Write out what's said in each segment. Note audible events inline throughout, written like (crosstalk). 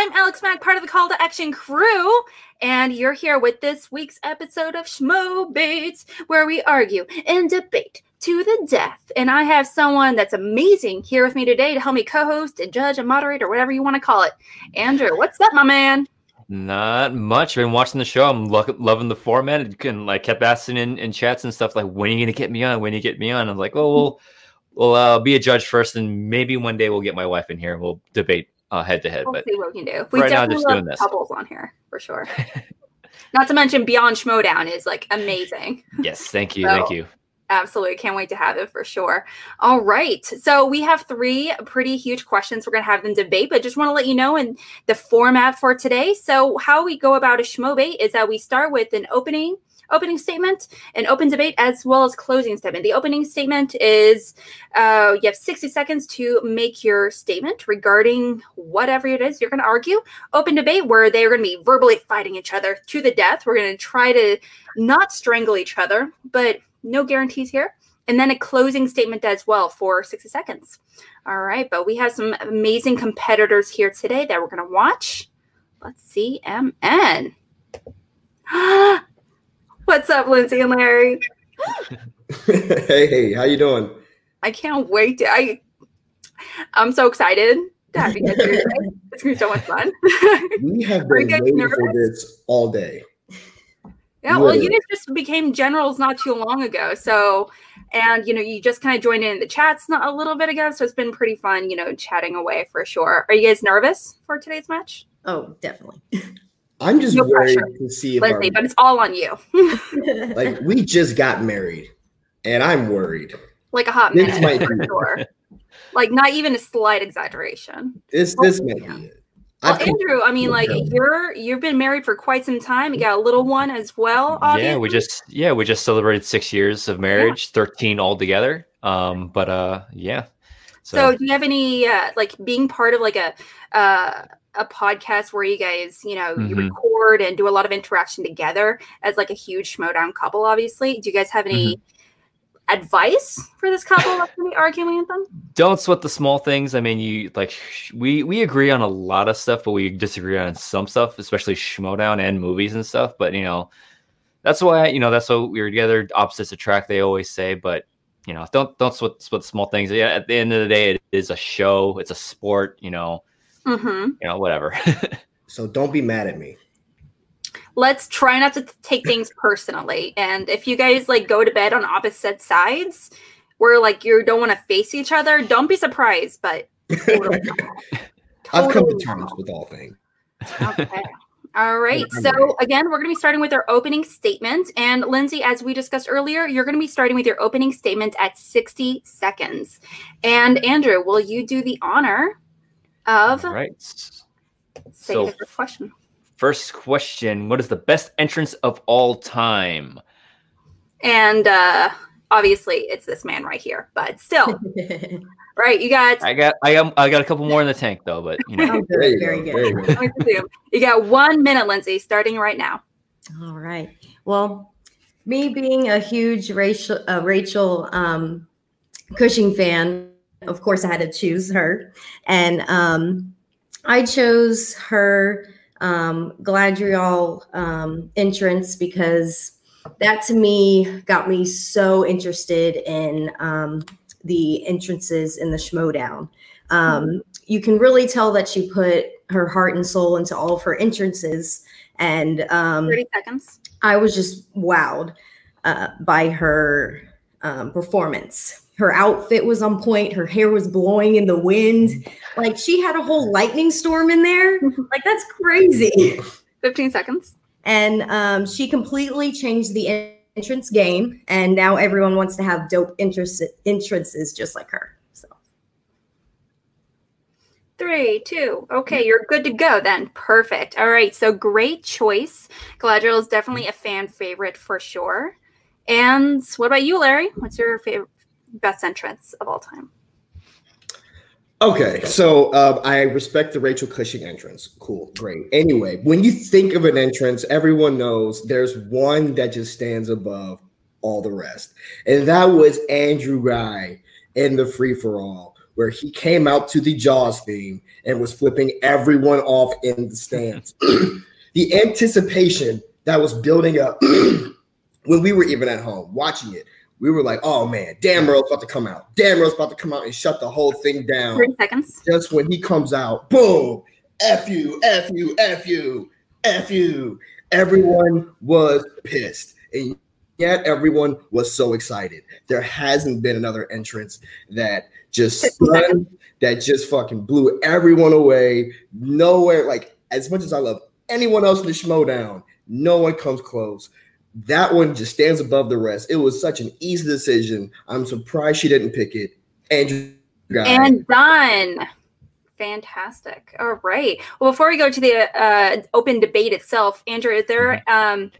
I'm Alex Mack, part of the Call to Action crew, and you're here with this week's episode of Schmo Bates, where we argue and debate to the death. And I have someone that's amazing here with me today to help me co-host and judge and moderate or whatever you want to call it. Andrew, what's up, my man? Not much. I've been watching the show. I'm lo- loving the format, and like kept asking in, in chats and stuff like, "When are you gonna get me on? When are you get me on?" I'm like, "Oh, we'll we'll uh, be a judge first, and maybe one day we'll get my wife in here and we'll debate uh, head to head." We'll But see what we can do. We right now, just love doing this. couples on here for sure. (laughs) Not to mention Beyond Schmoedown is like amazing. yes, thank you, So- thank you. Absolutely. Can't wait to have it for sure. All right. So we have three pretty huge questions. We're going to have them debate, but just want to let you know in the format for today. So how we go about a schmobate is that we start with an opening opening statement, an open debate, as well as closing statement. The opening statement is uh, you have 60 seconds to make your statement regarding whatever it is you're going to argue. Open debate where they're going to be verbally fighting each other to the death. We're going to try to not strangle each other, but no guarantees here. And then a closing statement as well for 60 seconds. All right, but we have some amazing competitors here today that we're going to watch. Let's see, MN. (gasps) What's up, Lindsay and Larry? (laughs) hey, hey, how you doing? I can't wait to. I, I'm so excited to have you guys here. It's going to be so much fun. (laughs) We have been guys waiting for this all day. Yeah, well, you guys just became generals not too long ago. So, and you know, you just kind of joined in the chats not a little bit ago. So it's been pretty fun, you know, chatting away for sure. Are you guys nervous for today's match? Oh, definitely. (laughs) I'm just No worried pressure. to see if our, Lindsay, but it's all on you. (laughs) like we just got married, and I'm worried. like a hot This minute might for be- sure. Like not even a slight exaggeration. This this might be it. Well, I've Andrew, I mean, like Okay. you're you've been married for quite some time. You got a little one as well. Yeah, we just yeah we just celebrated six years of marriage, thirteen altogether. Um, but uh, yeah. So, do you have any uh, like being part of like a uh, a podcast where you guys, you know, you Mhm. record and do a lot of interaction together as like a huge Schmoedown couple? Obviously, do you guys have any Mm-hmm. advice for this couple that's to be arguing with them? don't sweat the small things. I mean, you like we we agree on a lot of stuff, but we disagree on some stuff, especially Schmoedown and movies and stuff. But you know, that's why you know that's why we're together. Opposites attract, they always say. But you know, don't don't sweat, sweat small things. Yeah, at the end of the day, it is a show. It's a sport. You know, Mm-hmm. you know, whatever. (laughs) so don't be mad at me. Let's try not to take things personally. And if you guys like go to bed on opposite sides, where like you don't want to face each other, don't be surprised. But (laughs) totally. I've come to terms with all things. Okay. All (laughs) right. So again, we're going to be starting with our opening statement. And Lindsay, as we discussed earlier, you're going to be starting with your opening statement at 60 seconds. And Andrew, will you do the honor of All right. saying So the first question? first question: What is the best entrance of all time? And uh obviously it's this man right here, but still, (laughs) right? You got I got I got I got a couple more in the tank though, but you know. (laughs) Oh, There good. Very go, there you good. go. let me resume. you got one minute, Lindsay, starting right now. All right. Well, me being a huge Rachel uh, Rachel um, Cushing fan, of course, I had to choose her, and um, I chose her um, Galadriel um, entrance because that to me got me so interested in um, the entrances in the Schmoedown. Um, you can really tell that she put her heart and soul into all of her entrances, and um, 30 seconds. I was just wowed uh, by her um, performance. Her outfit was on point. Her hair was blowing in the wind. Like she had a whole lightning storm in there. (laughs) Like that's crazy. 15 seconds. And um, she completely changed the entrance game. And now everyone wants to have dope entrance- entrances just like her. So Three, two. Okay, you're good to go then. Perfect. All right. So great choice. Galadriel is definitely a fan favorite for sure. And what about you, Larry? What's your favorite best entrance of all time? Okay, so um, I respect the Rachel Cushing entrance. Cool, great. Anyway, when you think of an entrance, everyone knows there's one that just stands above all the rest, and that was Andrew Guy in the free for all where he came out to the Jaws theme and was flipping everyone off in the stands. (clears throat) the anticipation that was building up (clears throat) when we were even at home watching it, we were like, oh man, Dan Murrell's about to come out. Dan Murrell's about to come out and shut the whole thing down. 30 seconds. Just when he comes out, boom, F you, F you, F you, F you. Everyone was pissed. And yet everyone was so excited. There hasn't been another entrance that just stunned, that just fucking blew everyone away. Nowhere, like as much as I love anyone else in the Schmoedown, no one comes close. That one just stands above the rest. It was such an easy decision. I'm surprised she didn't pick it. Andrew Guy. And done. Fantastic. All right. Well, before we go to the uh, open debate itself, Andrew, is there um,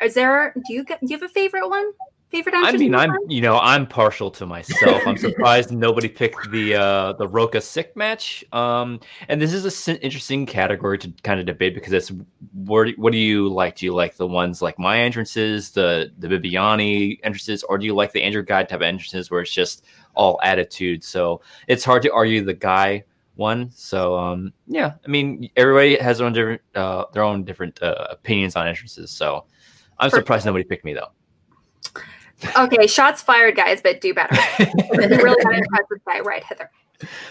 is there do you get do you have a favorite one? Favorite I mean, I'm you know I'm partial to myself. I'm surprised nobody picked the uh the Roca sick match. Um, and this is a s- interesting category to kind of debate because it's what what do you like? Do you like the ones like my entrances, the the Bibiani entrances, or do you like the Andrew Guy type of entrances where it's just all attitude? So it's hard to argue the guy one. So um, yeah, I mean everybody has their own different uh, their own different uh, opinions on entrances. So I'm For- surprised nobody picked me though. Okay, shots fired, guys, but do better. (laughs) really got impressed with that, right, Heather?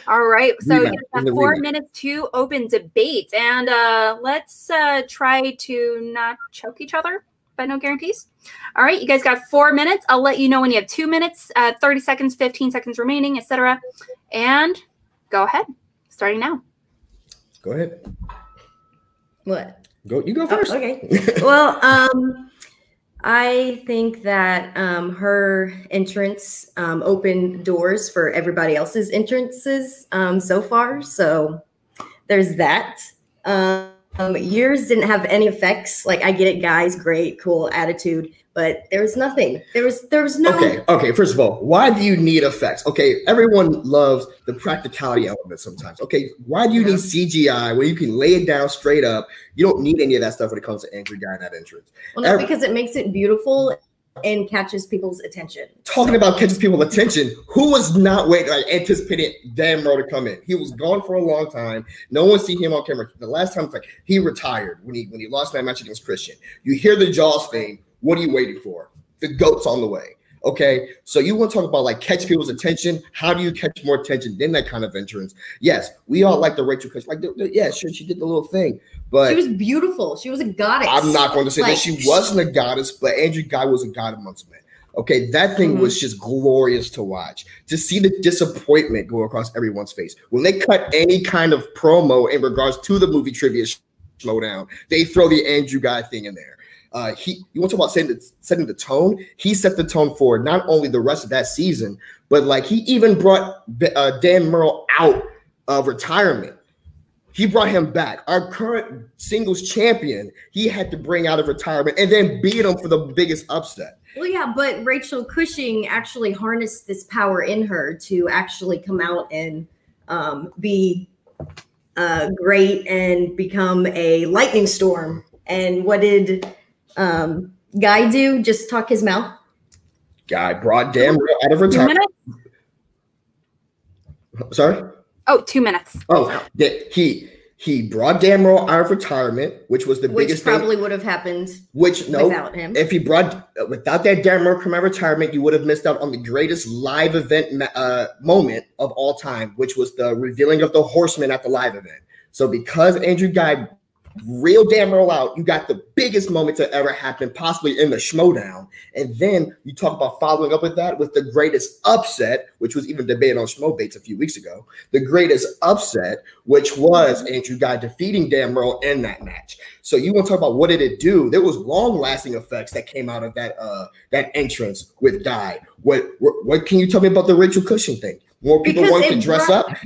All right, so Rematch, you have four rematch. minutes to open debate, and uh, let's uh, try to not choke each other, but no guarantees. All right, you guys got four minutes. I'll let you know when you have two minutes, uh, thirty seconds, fifteen seconds remaining, etc. And go ahead, starting now. Go ahead. What? Go. You go Oh, first. okay. (laughs) well, um, I think that um, her entrance um, opened doors for everybody else's entrances um, so far. So there's that. Um, yours didn't have any effects. Like I get it, guys, great, cool attitude, but there was nothing. There was there was no. Okay, okay. First of all, why do you need effects? Okay, everyone loves the practicality element sometimes. Okay, why do you need CGI when you can lay it down straight up? You don't need any of that stuff when it comes to Angry Guy in that entrance. Well, no, every- because it makes it beautiful and catches people's attention. Talking about catches people attention, who was not waiting, like anticipating Dan Murrell to come in? He was gone for a long time. No one seen him on camera. The last time, it's like he retired when he when he lost that match against Christian. You hear the Jaws thing. What are you waiting for? The goat's on the way. Okay, so you want to talk about like catch people's attention? How do you catch more attention than that kind of entrance? Yes, we all like the Rachel Cush. Like, the- the- yeah, sure, she did the little thing, but she was beautiful. She was a goddess. I'm not going to say Like, that she wasn't a goddess, but Andrew Guy was a god amongst men. Okay, that thing Mhm. was just glorious to watch. To see the disappointment go across everyone's face when they cut any kind of promo in regards to the movie trivia slowdown, they throw the Andrew Guy thing in there. Uh, he, you want to talk about setting the, setting the tone? He set the tone for not only the rest of that season, but like he even brought uh, Dan Murrell out of retirement. He brought him back. Our current singles champion, he had to bring out of retirement and then beat him for the biggest upset. Well, yeah, but Rachel Cushing actually harnessed this power in her to actually come out and um, be uh, great and become a lightning storm. And what did um, Guy do? Just talk his mouth? Guy brought Dan Murrell out of retirement. Sorry. Oh, two minutes. Oh, that he he brought Dan Murrell out of retirement, which was the Which biggest probably thing. would have happened Which no, without him. if he brought without that Dan Murrell come out of retirement, you would have missed out on the greatest live event uh, moment of all time, which was the revealing of the Horseman at the live event. So because Andrew Guy real Dan Murrell out, you got the biggest moment to ever happen, possibly in the Schmoedown. And then you talk about following up with that with the greatest upset, which was even debated on Schmo Bates a few weeks ago. The greatest upset, which was Andrew Guy defeating Dan Murrell in that match. So you want to talk about what did it do? There was long-lasting effects that came out of that uh that entrance with Guy. What what, what can you tell me about the Rachel Cushing thing? More people Because wanted to dress brought- up.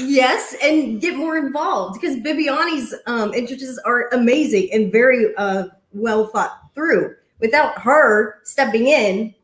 Yes, and get more involved because Bibiani's um, entrances are amazing and very uh, well thought through. Without her stepping in,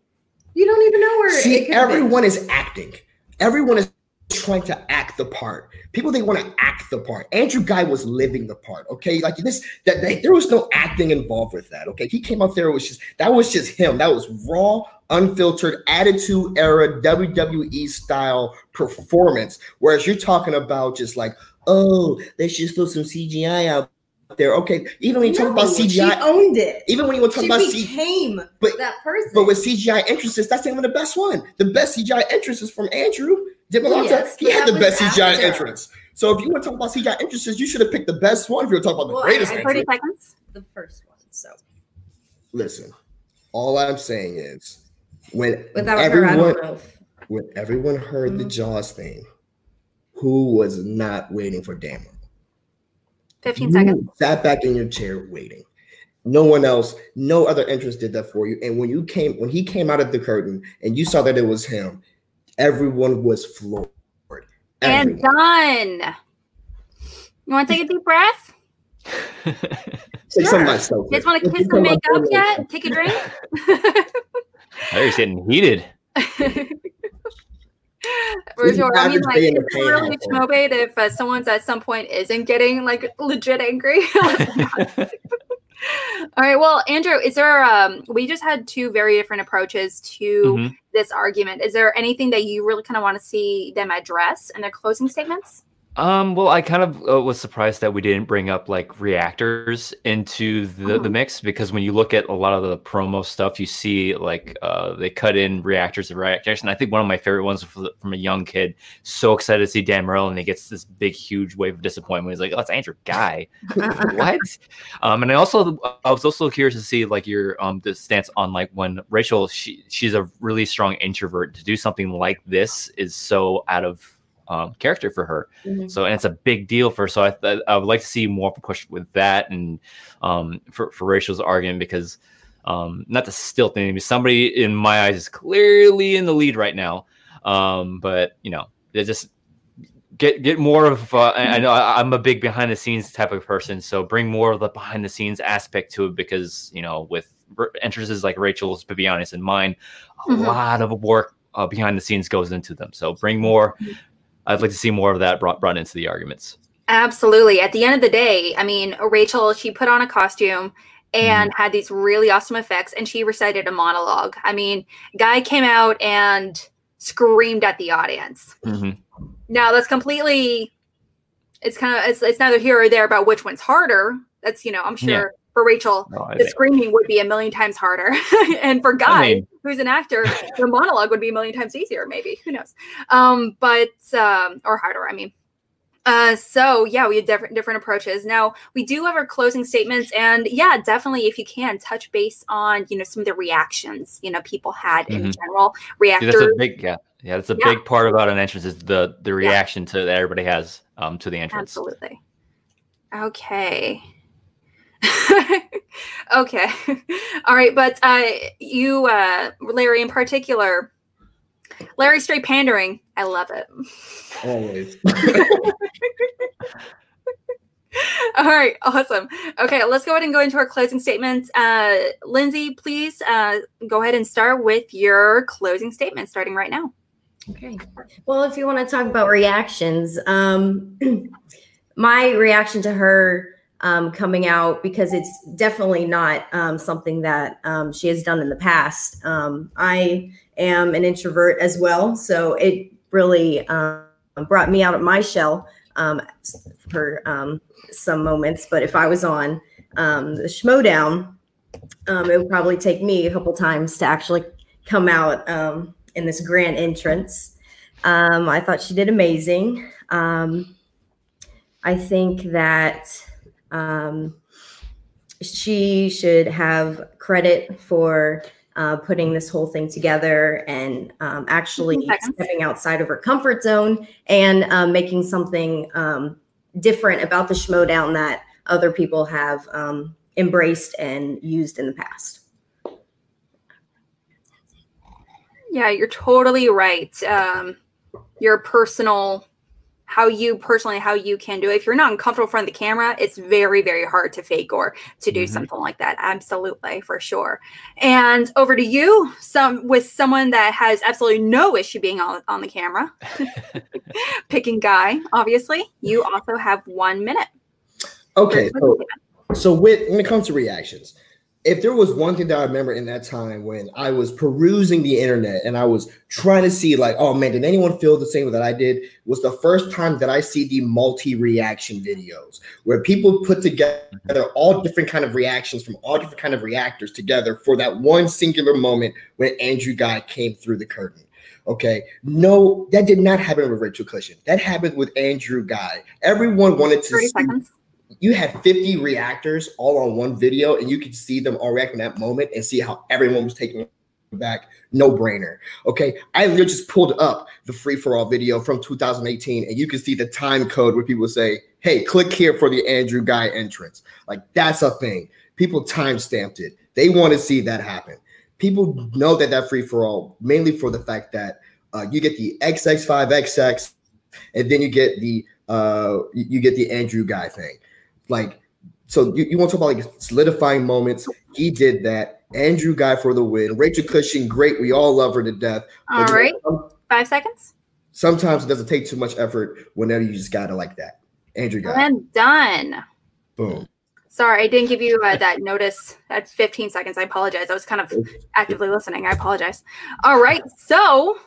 you don't even know where. See, been. everyone is acting. Everyone is trying to act the part. People they want to act the part. Andrew Guy was living the part. Okay, like this that, that there was no acting involved with that. Okay, he came out there was just that was just him. That was raw, unfiltered, attitude era WWE style performance. Whereas you're talking about just like oh, let's just throw some CGI out there. Okay, even when you no, talk about CGI, she owned it. Even when you want to talk she about became C- but, that person. But with CGI entrances, that's even the best one. The best CGI entrance is from Andrew DiMolanta. Yes, he had the best CGI after. entrance. So if you want to talk about CGI entrances, you should have picked the best one. If you're talking about the well, greatest, I, 30 seconds. The first one. So listen, all I'm saying is when Without everyone her, when everyone heard mm-hmm. the Jaws thing, who was not waiting for Damon? 15 seconds. Sat back in your chair waiting. No one else, no other entrance did that for you. And when you came, when he came out of the curtain and you saw that it was him, everyone was floored. Everyone. And done. You want to take a deep breath? (laughs) Take sure. some myself. You guys want to kiss and make up yet? Take a drink. (laughs) I was getting heated. (laughs) For sure. I mean, like, it's really schmobait if uh, someone's at some point isn't getting like legit angry. (laughs) (laughs) All right. Well, Andrew, is there? Um, we just had two very different approaches to mm-hmm. this argument. Is there anything that you really kind of want to see them address in their closing statements? Um, well, I kind of uh, was surprised that we didn't bring up like reactors into the, oh. the mix because when you look at a lot of the promo stuff, you see like uh, they cut in reactors of reactors. And I think one of my favorite ones from a young kid, so excited to see Dan Murrell, and he gets this big, huge wave of disappointment. He's like, "Oh, it's Andrew Guy, what?" Um, and I also I was also curious to see like your um the stance on like when Rachel she she's a really strong introvert to do something like this is so out of um, character for her. Mm-hmm. So, and it's a big deal for her. So, I, I would like to see more push with that and um, for, for Rachel's argument because um, not to still think somebody in my eyes is clearly in the lead right now. Um, but you know, they just get get more of. Uh, I, I know I, I'm a big behind the scenes type of person, so bring more of the behind the scenes aspect to it because you know with entrances like Rachel's, honest, and mine, a mm-hmm. lot of work uh, behind the scenes goes into them. So bring more mm-hmm. I'd like to see more of that brought brought into the arguments. Absolutely. At the end of the day, I mean, Rachel, she put on a costume and mm-hmm. had these really awesome effects and she recited a monologue. I mean, guy came out and screamed at the audience. Mm-hmm. Now that's completely it's kind of it's, it's neither here or there about which one's harder. That's you know, I'm sure yeah. for Rachel, no, the think. screaming would be a million times harder. (laughs) and for Guy, I mean, who's an actor, the monologue would be a million times easier, maybe. Who knows? Um, but um, or harder, I mean. Uh, so yeah, we had different different approaches. Now we do have our closing statements, and yeah, definitely if you can touch base on you know some of the reactions you know people had mm-hmm. in general. Reactors. Yeah, that's a big yeah yeah that's a yeah. big part about an entrance is the the reaction yeah. to that everybody has um to the entrance. Absolutely. Okay. (laughs) okay. (laughs) All right. But uh, you, uh, Larry, in particular, Larry straight pandering. I love it. Always. (laughs) All right, awesome. Okay, let's go ahead and go into our closing statements. Uh, Lindsay, please uh, go ahead and start with your closing statement, starting right now. Okay. Well, if you want to talk about reactions, um, (clears throat) my reaction to her um, coming out because it's definitely not um, something that um, she has done in the past. Um, I am an introvert as well, so it really um, brought me out of my shell um, for some moments. But if I was on the Schmoedown, it would probably take me a couple times to actually come out in this grand entrance. I thought she did amazing. I think that um, she should have credit for uh, putting this whole thing together and um, actually stepping outside of her comfort zone and um, making something um, different about the Schmoedown that other people have um, embraced and used in the past. Yeah, you're totally right. Um, your personal how you personally how you can do it. If you're not uncomfortable in front of the camera it's very very hard to fake or to do Mhm. something like that. Absolutely for sure. And over to you some with someone that has absolutely no issue being on, on the camera. (laughs) Picking guy obviously. You also have one minute. Okay, so so with when it comes to reactions, if there was one thing that I remember in that time when I was perusing the internet and I was trying to see like, oh man, did anyone feel the same that I did? Was the first time that I see the multi-reaction videos where people put together all different kind of reactions from all different kind of reactors together for that one singular moment when Andrew Guy came through the curtain. Okay, no, that did not happen with Rachel Cushing. That happened with Andrew Guy. Everyone wanted to 30 see seconds you had 50 reactors all on one video and you could see them all react in that moment and see how everyone was taking it back. No brainer. Okay? I literally just pulled up the free for all video from 2018 and you can see the time code where people say hey click here for the andrew guy entrance. Like that's a thing. People time stamped it. They want to see that happen. People know that that free for all mainly for the fact that uh, you get the xx5xx and then you get the uh you get the andrew guy thing like so you, you want to talk about like solidifying moments he did that andrew guy for the win rachel cushing great we all love her to death all But right some- five seconds sometimes it doesn't take too much effort whenever you just gotta like that andrew guy and done boom Sorry, I didn't give you uh, that notice at 15 seconds. I apologize. I was kind of actively listening. I apologize. All right. So,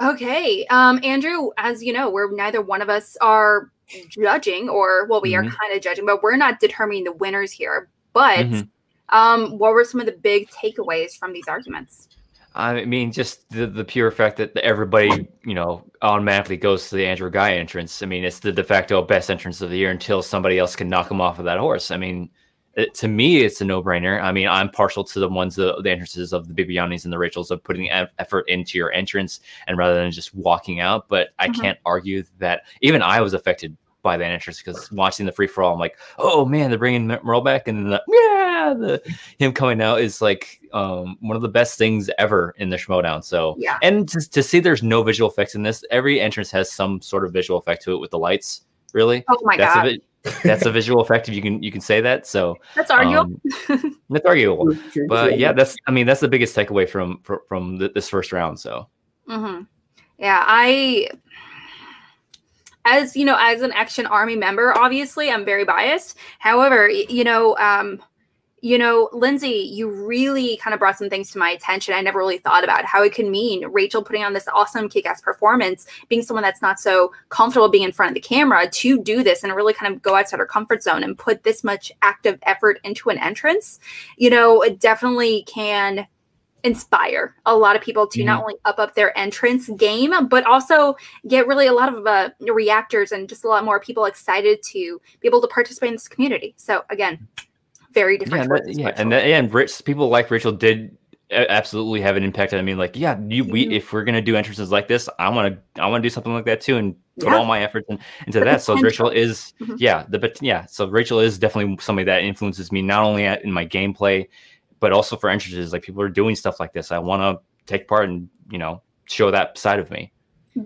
okay. Um, Andrew, as you know, we're neither one of us are judging, or well, we are Mhm. kind of judging, but we're not determining the winners here. But Mhm. um, what were some of the big takeaways from these arguments? I mean, just the, the pure fact that everybody, you know, automatically goes to the Andrew Guy entrance. I mean, it's the de facto best entrance of the year until somebody else can knock him off of that horse. I mean, it, to me, it's a no brainer. I mean, I'm partial to the ones, the, the entrances of the Bibianis and the Rachels of putting eff- effort into your entrance and rather than just walking out. But I Mhm. can't argue that even I was affected by that entrance because watching the free for all, I'm like, oh man, they're bringing Murrell back, and then the, yeah, the him coming out is like um, one of the best things ever in the Schmoedown. So Yeah. and to, to see there's no visual effects in this, every entrance has some sort of visual effect to it with the lights. Really, Oh my that's god, that's a visual effect if you can you can say that. So that's arguable. um, that's arguable. (laughs) But yeah, that's I mean that's the biggest takeaway from from, from th- this first round. So hmm Yeah, I, as you know, as an Action Army member, obviously, I'm very biased. However, you know, um, you know, Lindsay, you really kind of brought some things to my attention. I never really thought about how it could mean Rachel putting on this awesome kick-ass performance, being someone that's not so comfortable being in front of the camera to do this and really kind of go outside her comfort zone and put this much active effort into an entrance. You know, it definitely can inspire a lot of people to not only up up their entrance game but also get really a lot of uh, reactors and just a lot more people excited to be able to participate in this community so again very yeah, different and choices yeah, and that, and Rich, people like Rachel did absolutely have an impact. I mean, like, yeah, you we Mhm. if we're gonna do entrances like this, I want to I want to do something like that too, and put Yeah. all my efforts in, into The that. So Rachel potential. is, Mhm. yeah, the but yeah, so Rachel is definitely somebody that influences me not only at, in my gameplay, but also for entrances. Like people are doing stuff like this, I want to take part and you know show that side of me.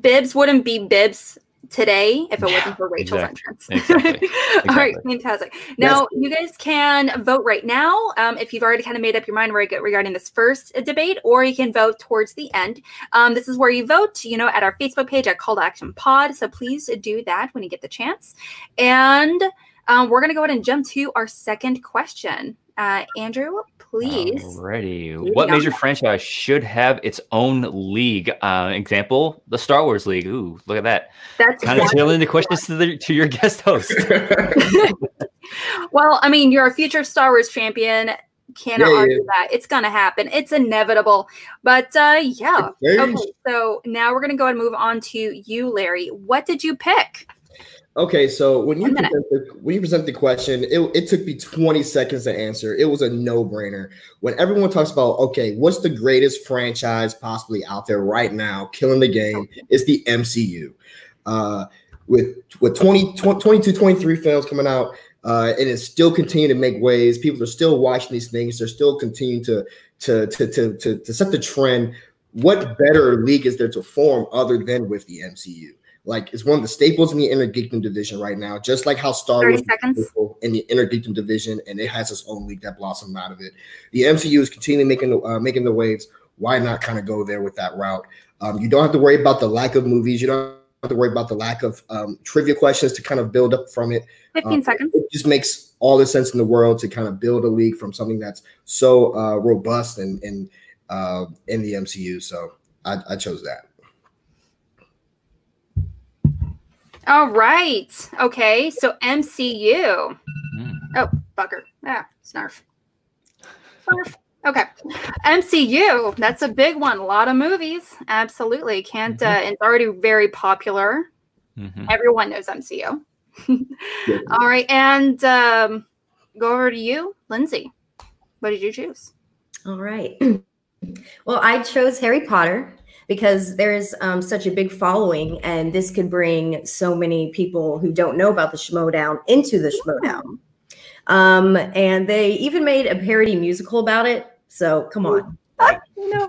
bibs wouldn't be bibs today if it Yeah, wasn't for rachel's exactly, entrance. (laughs) exactly, all right fantastic. Now you guys can vote right now um, if you've already kind of made up your mind regarding this first uh, debate or you can vote towards the end. Um, this is where you vote you know at our facebook page at call to action pod so please do that when you get the chance. And um, we're going to go ahead and jump to our second question uh, andrew please Alrighty. What major that. franchise should have its own league? Uh, example: the Star Wars League. Ooh, look at that. that's Kind of tailing the questions to the to your guest host. (laughs) (laughs) well, I mean, you're a future Star Wars champion. Cannot Yeah, yeah. argue that. It's going to happen. It's inevitable. But uh, yeah. Okay. So now we're going to go and move on to you, Larry. What did you pick? Okay, so when you present the, when you present the question, it, it took me 20 seconds to answer. It was a no-brainer. When everyone talks about, okay, what's the greatest franchise possibly out there right now, killing the game, it's the MCU. Uh, with with 20, 20 22, 23 films coming out, uh, and it's still continuing to make waves. People are still watching these things. They're still continuing to to to to to, to set the trend. What better league is there to form other than with the MCU? Like it's one of the staples in the inner geekdom division right now, just like how Star Wars is seconds. in the inner geekdom division, and it has its own league that blossomed out of it. The MCU is continually making the uh, making the waves. Why not kind of go there with that route? Um, you don't have to worry about the lack of movies. You don't have to worry about the lack of um, trivia questions to kind of build up from it. 15 Um, seconds. It just makes all the sense in the world to kind of build a league from something that's so uh, robust and and uh, in the MCU. So I, I chose that. All right. Okay. So MCU. Mm. Oh, bugger. Yeah, snarf. Snarf. Okay. MCU. That's a big one. A lot of movies. Absolutely. Can't, uh, it's already very popular. Mhm. Everyone knows MCU. (laughs) All right. And um, go over to you, Lindsay. What did you choose? All right. (clears throat) Well, I chose Harry Potter because there's um, such a big following, and this could bring so many people who don't know about the Schmoedown into the Schmoedown. Um, and they even made a parody musical about it. So come on. (laughs) No.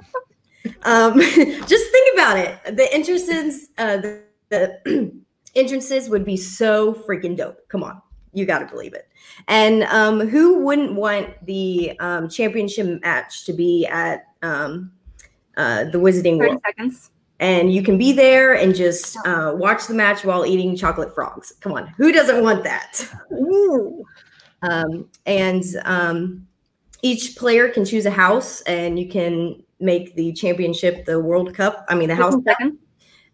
Um, (laughs) just think about it. The entrances, uh, the, the (clears throat) entrances would be so freaking dope. Come on, you got to believe it. And um, who wouldn't want the um, championship match to be at um, uh, the Wizarding World? seconds. And you can be there and just uh, watch the match while eating chocolate frogs. Come on, who doesn't want that? Ooh. Um, and um, each player can choose a house, and you can make the championship the World Cup. I mean, the house. Second.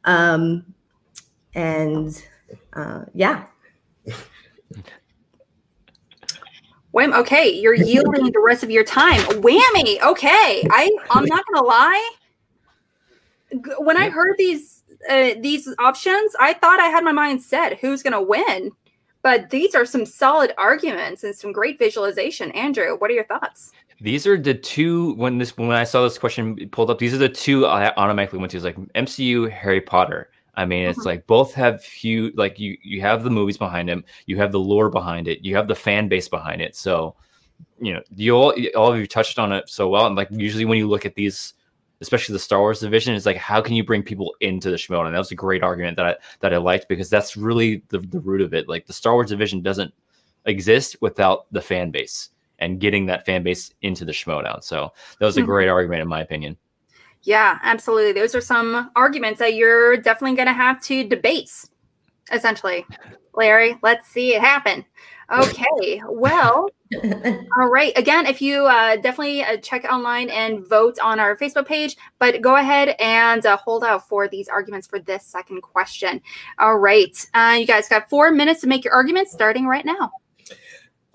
Um, and uh, yeah, Wham. Okay, you're (laughs) yielding the rest of your time. Whammy. Okay, I I'm not gonna lie. When I heard these uh, these options, I thought I had my mind set who's gonna win. But these are some solid arguments and some great visualization. Andrew, what are your thoughts? These are the two when this when I saw this question pulled up. These are the two I automatically went to. Is like MCU, Harry Potter. I mean, it's Mhm. like both have huge. Like you, you have the movies behind them. You have the lore behind it. You have the fan base behind it. So, you know, you all all of you touched on it so well. And like usually when you look at these, especially the Star Wars division, it's like how can you bring people into the Schmoedown? And that was a great argument that I that I liked because that's really the the root of it. Like the Star Wars division doesn't exist without the fan base and getting that fan base into the Schmoedown. So that was a Mhm. great argument in my opinion. Yeah, absolutely. Those are some arguments that you're definitely going to have to debate, essentially. Larry, let's see it happen. Okay, well, (laughs) all right. Again, if you uh, definitely uh, check online and vote on our Facebook page, but go ahead and uh, hold out for these arguments for this second question. All right. Uh, you guys got four minutes to make your arguments starting right now.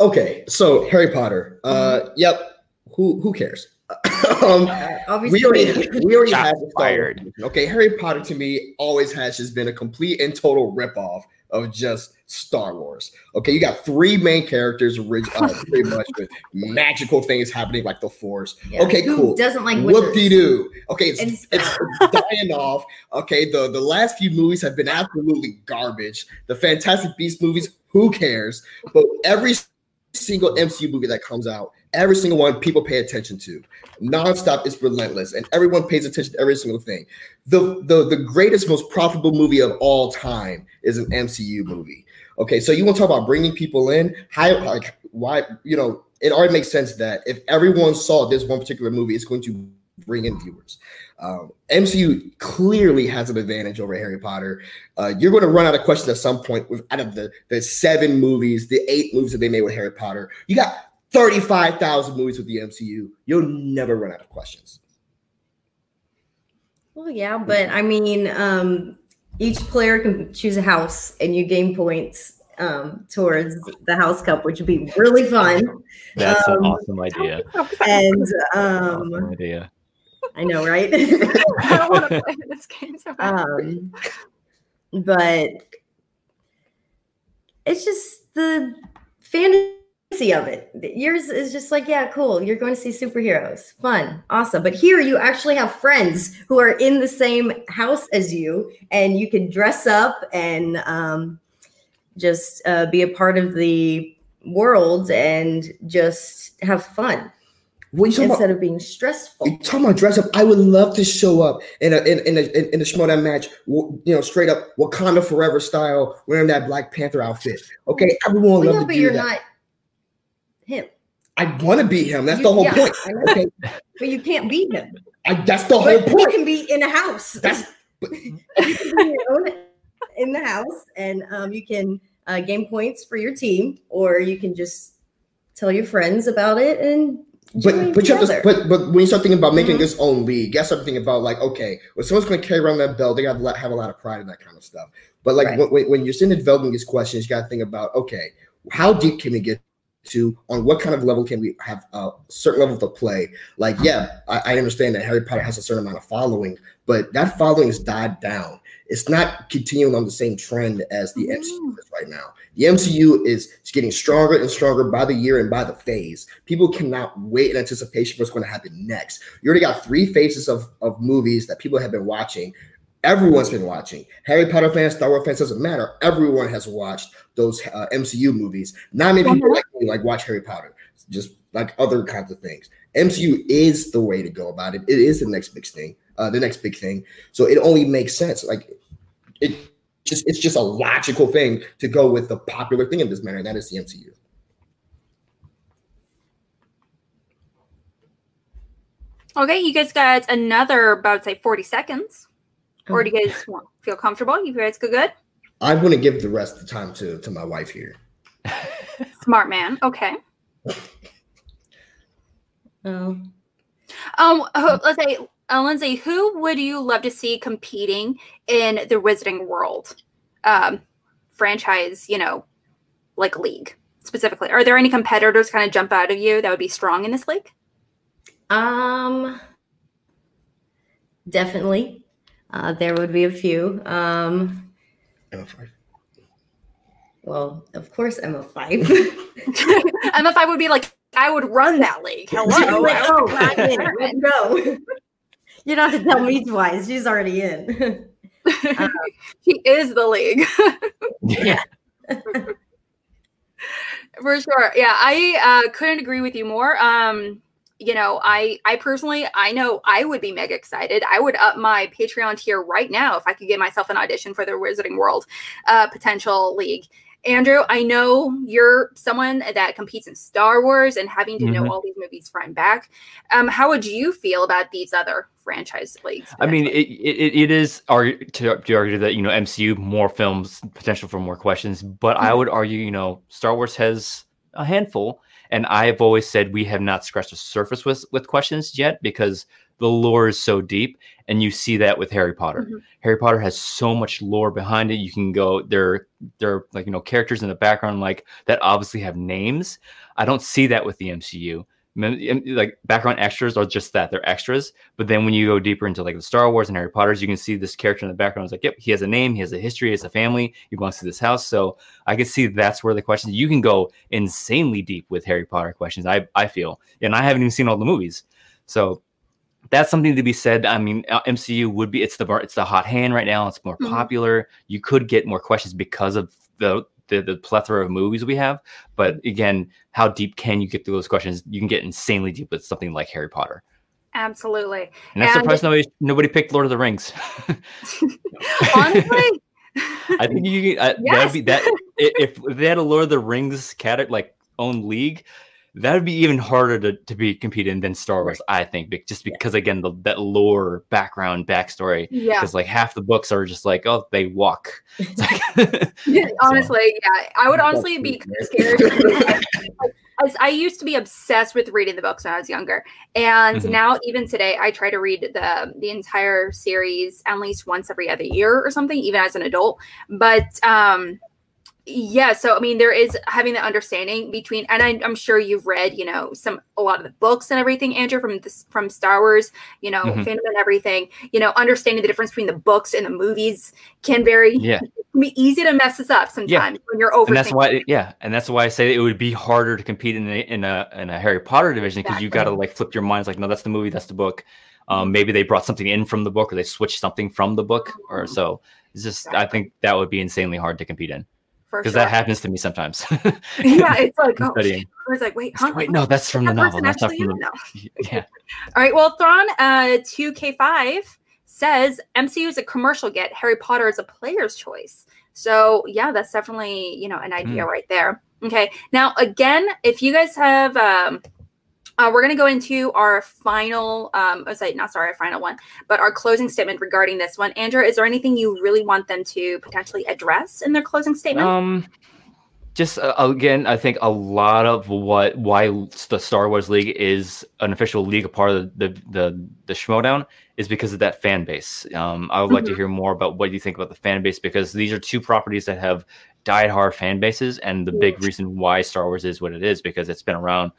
Okay, so Harry Potter. Uh, yep. Who who cares? (coughs) um, uh, we already (laughs) we already Shots have the fired. Okay, Harry Potter to me always has just been a complete and total ripoff of just Star Wars. Okay, you got three main characters, orig- uh, (laughs) pretty much with magical things happening like the Force. Yeah, Okay, who cool. Doesn't like Whoop de wizards. doo. Okay, it's, And it's, it's dying off. Okay, the the last few movies have been absolutely garbage. The Fantastic Beast movies, who cares? But every single MCU movie that comes out, every single one people pay attention to. Nonstop is relentless, and everyone pays attention to every single thing. The, the the greatest, most profitable movie of all time is an MCU movie. Okay, so you want to talk about bringing people in? How like why you know it already makes sense that if everyone saw this one particular movie, it's going to bring in viewers. Um, MCU clearly has an advantage over Harry Potter. Uh, you're going to run out of questions at some point with out of the the seven movies, the eight movies that they made with Harry Potter. You got 35,000 movies with the MCU. You'll never run out of questions. Well, yeah, but I mean, um, each player can choose a house, and you gain points um, towards the house cup, which would be really fun. That's Um, an awesome idea. And um, Awesome idea. I know, right? (laughs) I don't want to (laughs) play this game so um, but it's just the fantasy of it. Yours is just like, yeah, cool. You're going to see superheroes, fun, awesome. But here you actually have friends who are in the same house as you, and you can dress up and um, just uh, be a part of the world and just have fun. What you instead talking about? of being stressful. You talking about dress up? I would love to show up in a in, in a in, a Schmoedown match, you know, straight up Wakanda Forever style, wearing that Black Panther outfit. Okay, everyone would Well, love no, to but do you're that. not him. I want to be him. That's You- the whole yeah, point. Okay, But you can't be him. I, that's the whole But you point. can be in a house. That's (laughs) you be in your own in the house, and um, you can uh, gain points for your team, or you can just tell your friends about it and but but you have to, but but when you start thinking about making Mhm. this own league, you got to start thinking about like, okay, when someone's going to carry around that belt, they got to have a lot of pride in that kind of stuff. But like Right. when, when, you're sitting developing these questions, you got to think about, okay, how deep can we get to? On what kind of level can we have a certain level of play? Like, yeah, I, I understand that Harry Potter has a certain amount of following, but that following has died down. It's not continuing on the same trend as the MCU is right now. The MCU is getting stronger and stronger by the year and by the phase. People cannot wait in anticipation for what's going to happen next. You already got three phases of, of movies that people have been watching. Everyone's been watching. Harry Potter fans, Star Wars fans, doesn't matter. Everyone has watched those uh, MCU movies. Not many people like like watch Harry Potter, just like other kinds of things. MCU is the way to go about it. It is the next big thing. Uh, the next big thing. So it only makes sense. Like it just it's just a logical thing to go with the popular thing in this manner, and that is the MCU. Okay, you guys got another about say 40 seconds. Or do you guys want, feel comfortable? You guys go good? I'm going to give the rest of the time to to my wife here. (laughs) Smart man. Okay. Oh, Um, let's say, uh, Lindsay, who would you love to see competing in the Wizarding World um, franchise? You know, like league specifically. Are there any competitors kind of jump out of you that would be strong in this league? um, definitely. Uh, there would be a few. Um, Emma Five. Well, of course, (laughs) Emma Five. MF5 would be like, I would run that league. (laughs) Hello. Like, oh, in. (laughs) Let's go. You don't have to tell me twice. She's already in. she is the league. Yeah. For sure. Yeah, I uh, couldn't agree with you more. Um, you know, I I personally I know I would be mega excited. I would up my Patreon tier right now if I could get myself an audition for the Wizarding World uh, potential league. Andrew, I know you're someone that competes in Star Wars and having to know Mhm. all these movies front and back. Um, how would you feel about these other franchise leagues? I mean, it, it, it is argue, to, to argue that you know MCU more films, potential for more questions. But I Mhm. would argue, you know, Star Wars has a handful, and I've always said we have not scratched the surface with with questions yet because the lore is so deep, and you see that with Harry Potter. Mhm. Harry Potter has so much lore behind it. You can go there, there are like you know characters in the background like that obviously have names. I don't see that with the MCU. Like background extras are just that they're extras. But then when you go deeper into like the Star Wars and Harry Potter's, you can see this character in the background. It's like, yep, he has a name, he has a history, he has a family, he belongs to this house. So I can see that's where the questions you can go insanely deep with Harry Potter questions. I I feel, and I haven't even seen all the movies, so that's something to be said. I mean, uh, MCU would be it's the bar- it's the hot hand right now. It's more Mhm. popular. You could get more questions because of the, the the plethora of movies we have. But again, how deep can you get through those questions? You can get insanely deep with something like Harry Potter. absolutely. And I'm And- surprised nobody nobody picked Lord of the Rings. (laughs) Honestly, I think you uh, Yes. that'd be that i- if they had a Lord of the Rings cat like own league, that would be even harder to, to be competing than Star Wars. I think, just because again the that lore, background, backstory. yeah. Because like half the books are just like, oh, they walk. (laughs) Like- Yeah, (laughs) honestly, yeah, I would honestly be scared. I used to be obsessed with reading the books when I was younger, and Mhm. now even today, I try to read the the entire series at least once every other year or something, even as an adult. But um, yeah, so I mean, there is having the understanding between, and I, I'm sure you've read, you know, some a lot of the books and everything, Andrew, from this from Star Wars, you know, Mhm. fandom and everything. You know, understanding the difference between the books and the movies can vary yeah, can (laughs) be easy to mess us up sometimes when you're overthinking. and that's why, yeah, and that's why I say it would be harder to compete in a in a, in a Harry Potter division because you got to like flip your minds. Like, no, that's the movie, that's the book. Um, maybe they brought something in from the book, or they switched something from the book, or so. It's just, I think that would be insanely hard to compete in. Because sure. that happens to me sometimes. (laughs) yeah, it's like oh, Studying. I was like, wait, huh? Wait, no, that's from the novel. That's not from the. it? (laughs) No. Yeah. (laughs) All right. Well, Thrawn uh, 2K5 says MCU is a commercial get. Harry Potter is a player's choice. So yeah, that's definitely you know an idea right there. Okay. Now again, if you guys have, um, uh, we're gonna go into our final. Um, I say not sorry, our final one, but our closing statement regarding this one. Andrew, is there anything you really want them to potentially address in their closing statement? Um, just uh, again, I think a lot of what why the Star Wars League is an official league, a part of the the the, the Schmoedown, is because of that fan base. Um, I would like to Mhm. hear more about what you think about the fan base because these are two properties that have diehard fan bases, and the big reason why Star Wars is what it is because it's been around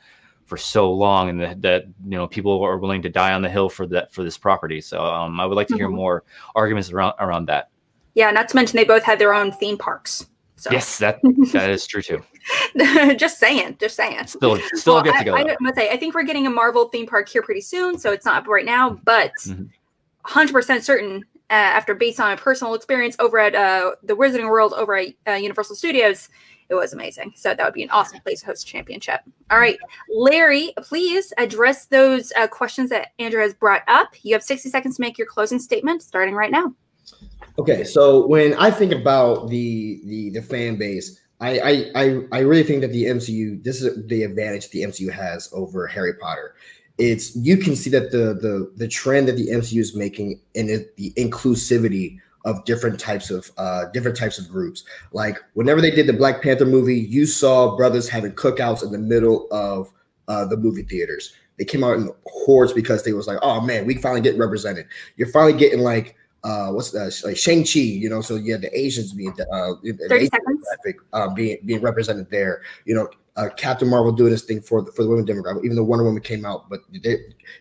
for so long, and that, that you know people are willing to die on the hill for that for this property. So um, I would like to hear Mhm. more arguments around around that. yeah, not to mention they both have their own theme parks. So Yes, that (laughs) that is true too. (laughs) just saying, just saying. Still, still Well, get I, to go. I, am say I think we're getting a Marvel theme park here pretty soon, so it's not up right now, but Mhm. 100 percent certain. Uh, after based on a personal experience over at uh, the Wizarding World over at uh, Universal Studios, it was amazing. So that would be an awesome place to host a championship. All right, Larry, please address those uh, questions that Andrew has brought up. You have 60 seconds to make your closing statement, starting right now. Okay, so when I think about the the the fan base, I I I, I really think that the MCU this is the advantage the MCU has over Harry Potter. It's you can see that the the the trend that the MCU is making in it, the inclusivity of different types of uh different types of groups. Like whenever they did the Black Panther movie, you saw brothers having cookouts in the middle of uh, the movie theaters. They came out in hordes because they was like, oh man, we finally get represented. You're finally getting like uh what's that like Shang Chi, you know, so yeah, the Asians being uh the 30 Asian um, being being represented there. You know, uh, Captain Marvel doing this thing for the, for the women demographic, even though Wonder Woman came out, but they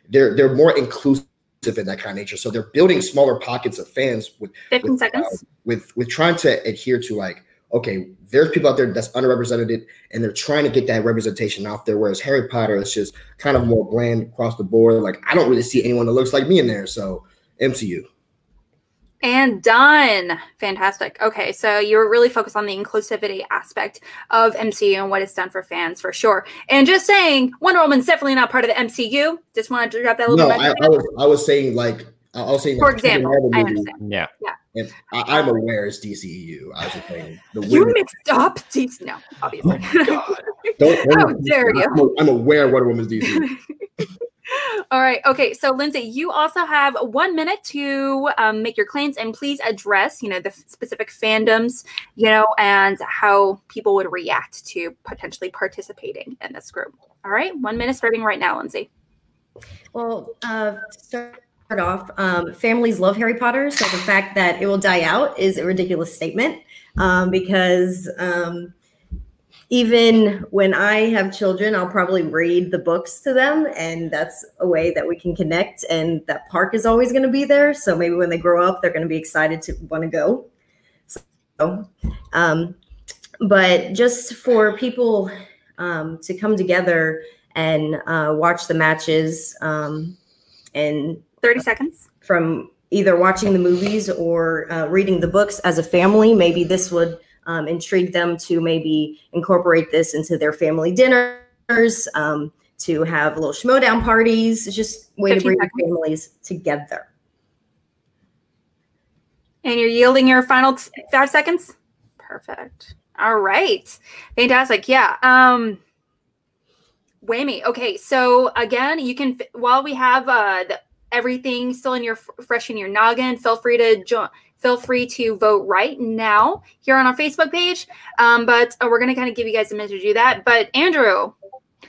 they're they're more inclusive in that kind of nature. So they're building smaller pockets of fans with 15 with, seconds. uh, with with trying to adhere to like okay, there's people out there that's underrepresented and they're trying to get that representation out there. Whereas Harry Potter is just kind of more bland across the board. Like I don't really see anyone that looks like me in there. So MCU. And done. Fantastic. Okay, so you're really focused on the inclusivity aspect of MCU and what it's done for fans for sure. And just saying, Wonder Woman's definitely not part of the MCU. Just wanted to drop that little No, bit. I, I was I was saying like I was saying for like, example, Marvel I understand. Yeah. and I, I'm aware it's DCEU. I was just saying the You women- mixed up. Jeez, No, obviously. Oh God. Don't, (laughs) How dare you. I'm, I'm aware Wonder Woman's DC. (laughs) (laughs) All right. Okay. So, Lindsay, you also have one minute to um, make your claims, and please address, you know, the specific fandoms, you know, and how people would react to potentially participating in this group. All right. One minute starting right now, Lindsay. Well, uh, to start off, um, families love Harry Potter, so the fact that it will die out is a ridiculous statement um, because um, even when I have children, I'll probably read the books to them, and that's a way that we can connect. And that park is always going to be there, so maybe when they grow up, they're going to be excited to want to go. So, um, but just for people um, to come together and uh, watch the matches um, and 30 seconds. from either watching the movies or uh, reading the books as a family maybe this would um, intrigue them to maybe incorporate this into their family dinners um, to have little schmoedown parties It's just way to bring seconds. families together And you're yielding your final t- five seconds? Perfect. All right. Fantastic. Yeah. Um whammy. Okay. So again, you can while we have uh the, everything still in your fresh in your noggin, feel free to join feel free to vote right now here on our Facebook page. Um, but uh, we're gonna kind of give you guys a minute to do that. But Andrew,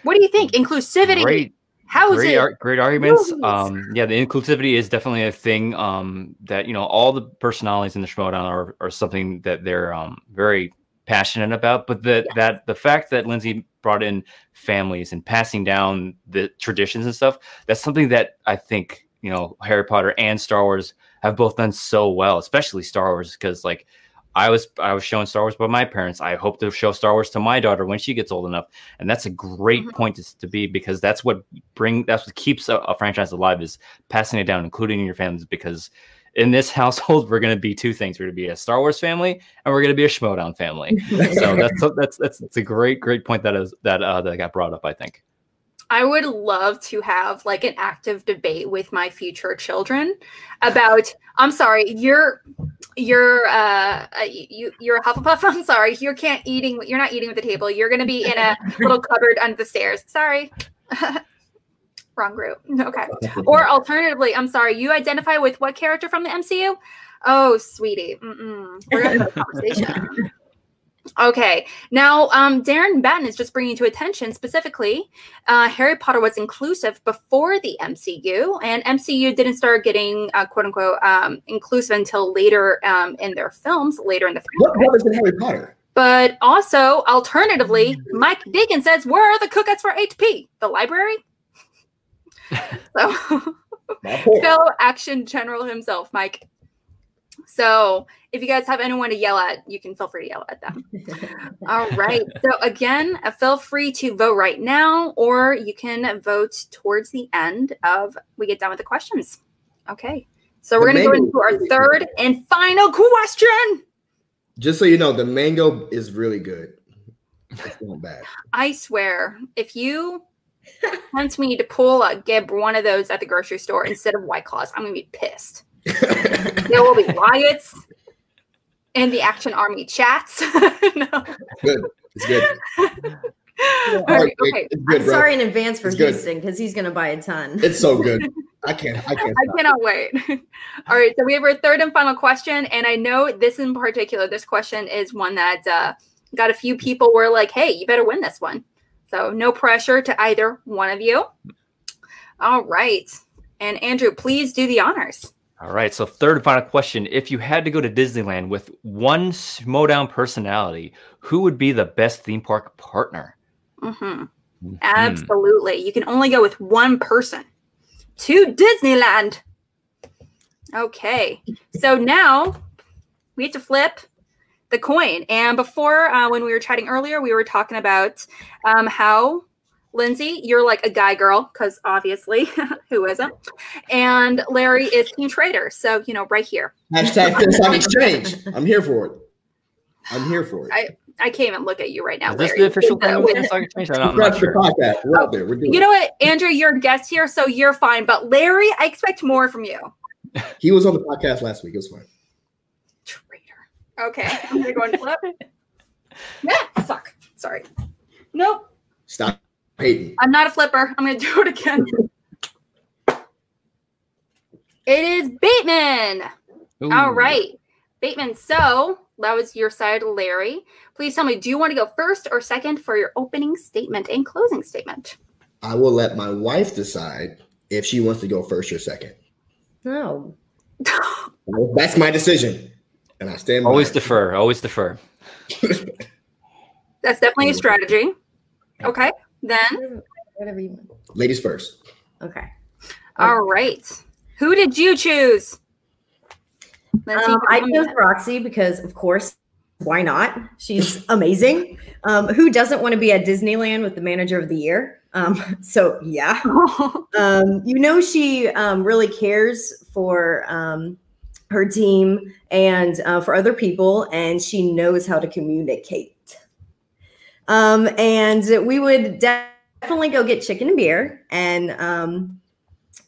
what do you think? Inclusivity. Great, How is great, it? ar- great arguments. Um, yeah, the inclusivity is definitely a thing. Um, that you know, all the personalities in the Schmoedown are, are something that they're um very passionate about. But that that the fact that Lindsay brought in families and passing down the traditions and stuff, that's something that I think you know Harry Potter and Star Wars have both done so well, especially Star Wars, because like. I was I was showing Star Wars by my parents. I hope to show Star Wars to my daughter when she gets old enough, and that's a great Mhm. point to, to be because that's what bring that's what keeps a, a franchise alive is passing it down, including your families. Because in this (laughs) household, we're going to be two things. We're going to be a Star Wars family, and we're going to be a Schmoedown family. (laughs) so that's that's that's that's a great great point that is that uh, that got brought up. I think. I would love to have like an active debate with my future children about. I'm sorry, you're you're uh you you're a Hufflepuff. (laughs) I'm sorry, you can't eating. You're not eating at the table. You're going to be in a little (laughs) cupboard under the stairs. Sorry. (laughs) Wrong group. Okay. Or alternatively, I'm sorry, you identify with what character from the MCU? Oh, sweetie. Mm-mm. We're gonna have a conversation. Okay, now um, Darren Batten is just bringing to attention specifically uh, Harry Potter was inclusive before the MCU, and MCU didn't start getting uh, quote unquote um, inclusive until later um, in their films, later in the What, what was in Harry Potter? But also, alternatively, Mike Deacon says, "Where are the cookouts for HP? The library." (laughs) so, My fellow (laughs) action general himself, Mike. So, if you guys have anyone to yell at, you can feel free to yell at them. (laughs) All right. So again, uh, feel free to vote right now, or you can vote towards the end of we get done with the questions. Okay. So we're going to go into our third and final question. Just so you know, the mango is really good. It's not bad. I swear, if you Hence, we need to pull a Gib one of those at the grocery store instead of White Claws, I'm going to be pissed. (laughs) There will be riots in the Action Army chats. (laughs) no. good. It's good. All (laughs) All right, right, okay. It's good, I'm bro. sorry in advance for It's. Houston because he's going to buy a ton. It's so good. (laughs) I can't. I can't. I stop. cannot wait. All right, so we have our third and final question, and I know this in particular. This question is one that uh, got a few people were like, "Hey, you better win this one." So no pressure to either one of you. All right, and Andrew, please do the honors. All right. So third and final question: If you had to go to Disneyland with one Schmoedown personality, who would be the best theme park partner? hmm Mhm. Absolutely, you can only go with one person to Disneyland. Okay, so now we have to flip the coin. And before, uh, when we were chatting earlier, we were talking about um, how Lindsay, you're like a guy girl, because obviously, (laughs) who isn't? And Larry is Team Trader. So, you know, right here. Hashtag Philosophic Exchange. (laughs) I'm here for it. I'm here for it. I, I can't even look at you right now. Is this Larry, the official the- thing of with- Exchange? I'm not, Congrats not sure. the podcast. We're out oh, there. We're doing You know what, Andrew, you're a guest here, so you're fine. But Larry, I expect more from you. He was on the podcast last week. It was fine. Traitor. Okay, I'm gonna go and flip. (laughs) Yeah, fuck. Sorry. Nope, Stop hating. I'm not a flipper. I'm gonna (laughs) do it again. it is Bateman. All Ooh. right, Bateman. So that was your side, Larry. Please tell me, do you want to go first or second for your opening statement and closing statement? I will let my wife decide if she wants to go first or second. No. (laughs) That's my decision, and I stand. Always it. defer. Always defer. (laughs) That's definitely a strategy. Okay, then. Whatever you want. Ladies first. Okay. All right. Who did you choose? Um, I tell me chose Roxy because, of course, why not? She's amazing. Um, who doesn't want to be at Disneyland with the manager of the year? Um, (laughs) so, yeah. (laughs) Um, you know, she um, really cares for um, her team and uh, for other people, and she knows how to communicate. Um, and we would definitely go get chicken and beer. And um,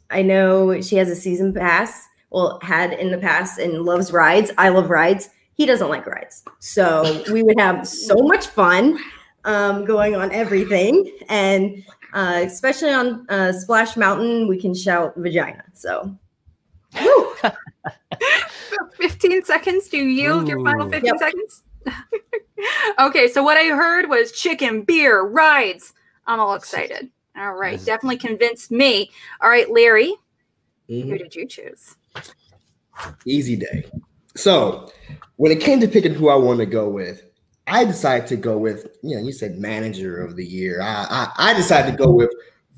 I know she has a season pass, well, had in the past, and loves rides. I love rides. He doesn't like rides. So we would have so much fun um, going on everything. And uh, especially on uh, Splash Mountain, we can shout vagina. So (laughs) 15 seconds to yield your final 15 Yep. seconds. (laughs) okay, so what I heard was chicken, beer, rides. I'm all excited. All right, definitely convinced me. All right, Larry, Mhm. who did you choose? Easy day. So when it came to picking who I want to go with, I decided to go with, you know, you said manager of the year. I, I, I decided to go with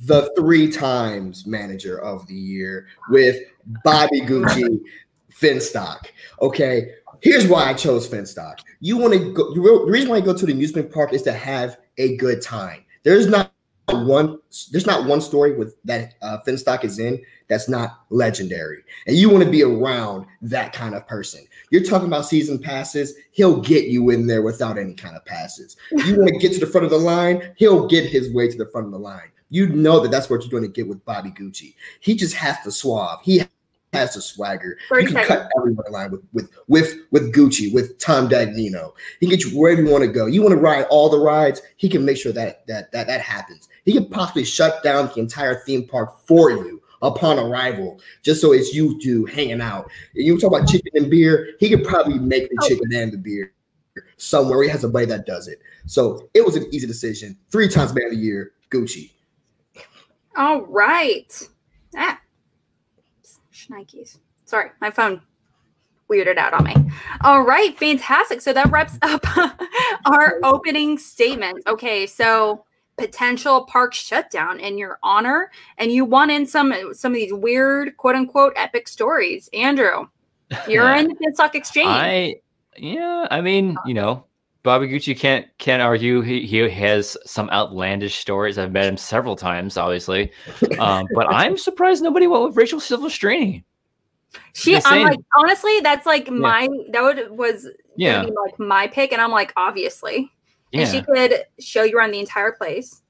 the three times manager of the year with Bobby Gucci Finstock. Okay. Here's why I chose Finstock. You want to go, the reason why I go to the amusement park is to have a good time. There's not one there's not one story with that uh, Finstock is in that's not legendary, and you want to be around that kind of person. You're talking about season passes; he'll get you in there without any kind of passes. You want to get to the front of the line; he'll get his way to the front of the line. You know that that's what you're going to get with Bobby Gucci. He just has to suave. He has a swagger. You can cut everyone in line with with with with Gucci, with Tom Dagnino. He can get you wherever you want to go. You want to ride all the rides. He can make sure that that that that happens. He can possibly shut down the entire theme park for you upon arrival, just so it's you two hanging out. You talk about chicken and beer. He could probably make the oh. chicken and the beer somewhere. He has a buddy that does it. So it was an easy decision. Three times man of the year, Gucci. All right. Ah, Nikes. Sorry, my phone weirded out on me. All right, fantastic. So that wraps up (laughs) our opening statement. Okay, so potential park shutdown in your honor, and you won in some some of these weird quote unquote epic stories. Andrew, you're (laughs) in the Stock Exchange. I yeah, I mean, you know, Bobby Gucci can't can't argue. He he has some outlandish stories. I've met him several times, obviously, um, (laughs) but I'm surprised nobody went with Rachel Silvestrini. She, I'm like, honestly, that's like yeah. my that would was yeah like my pick, and I'm like, obviously, yeah. and she could show you around the entire place.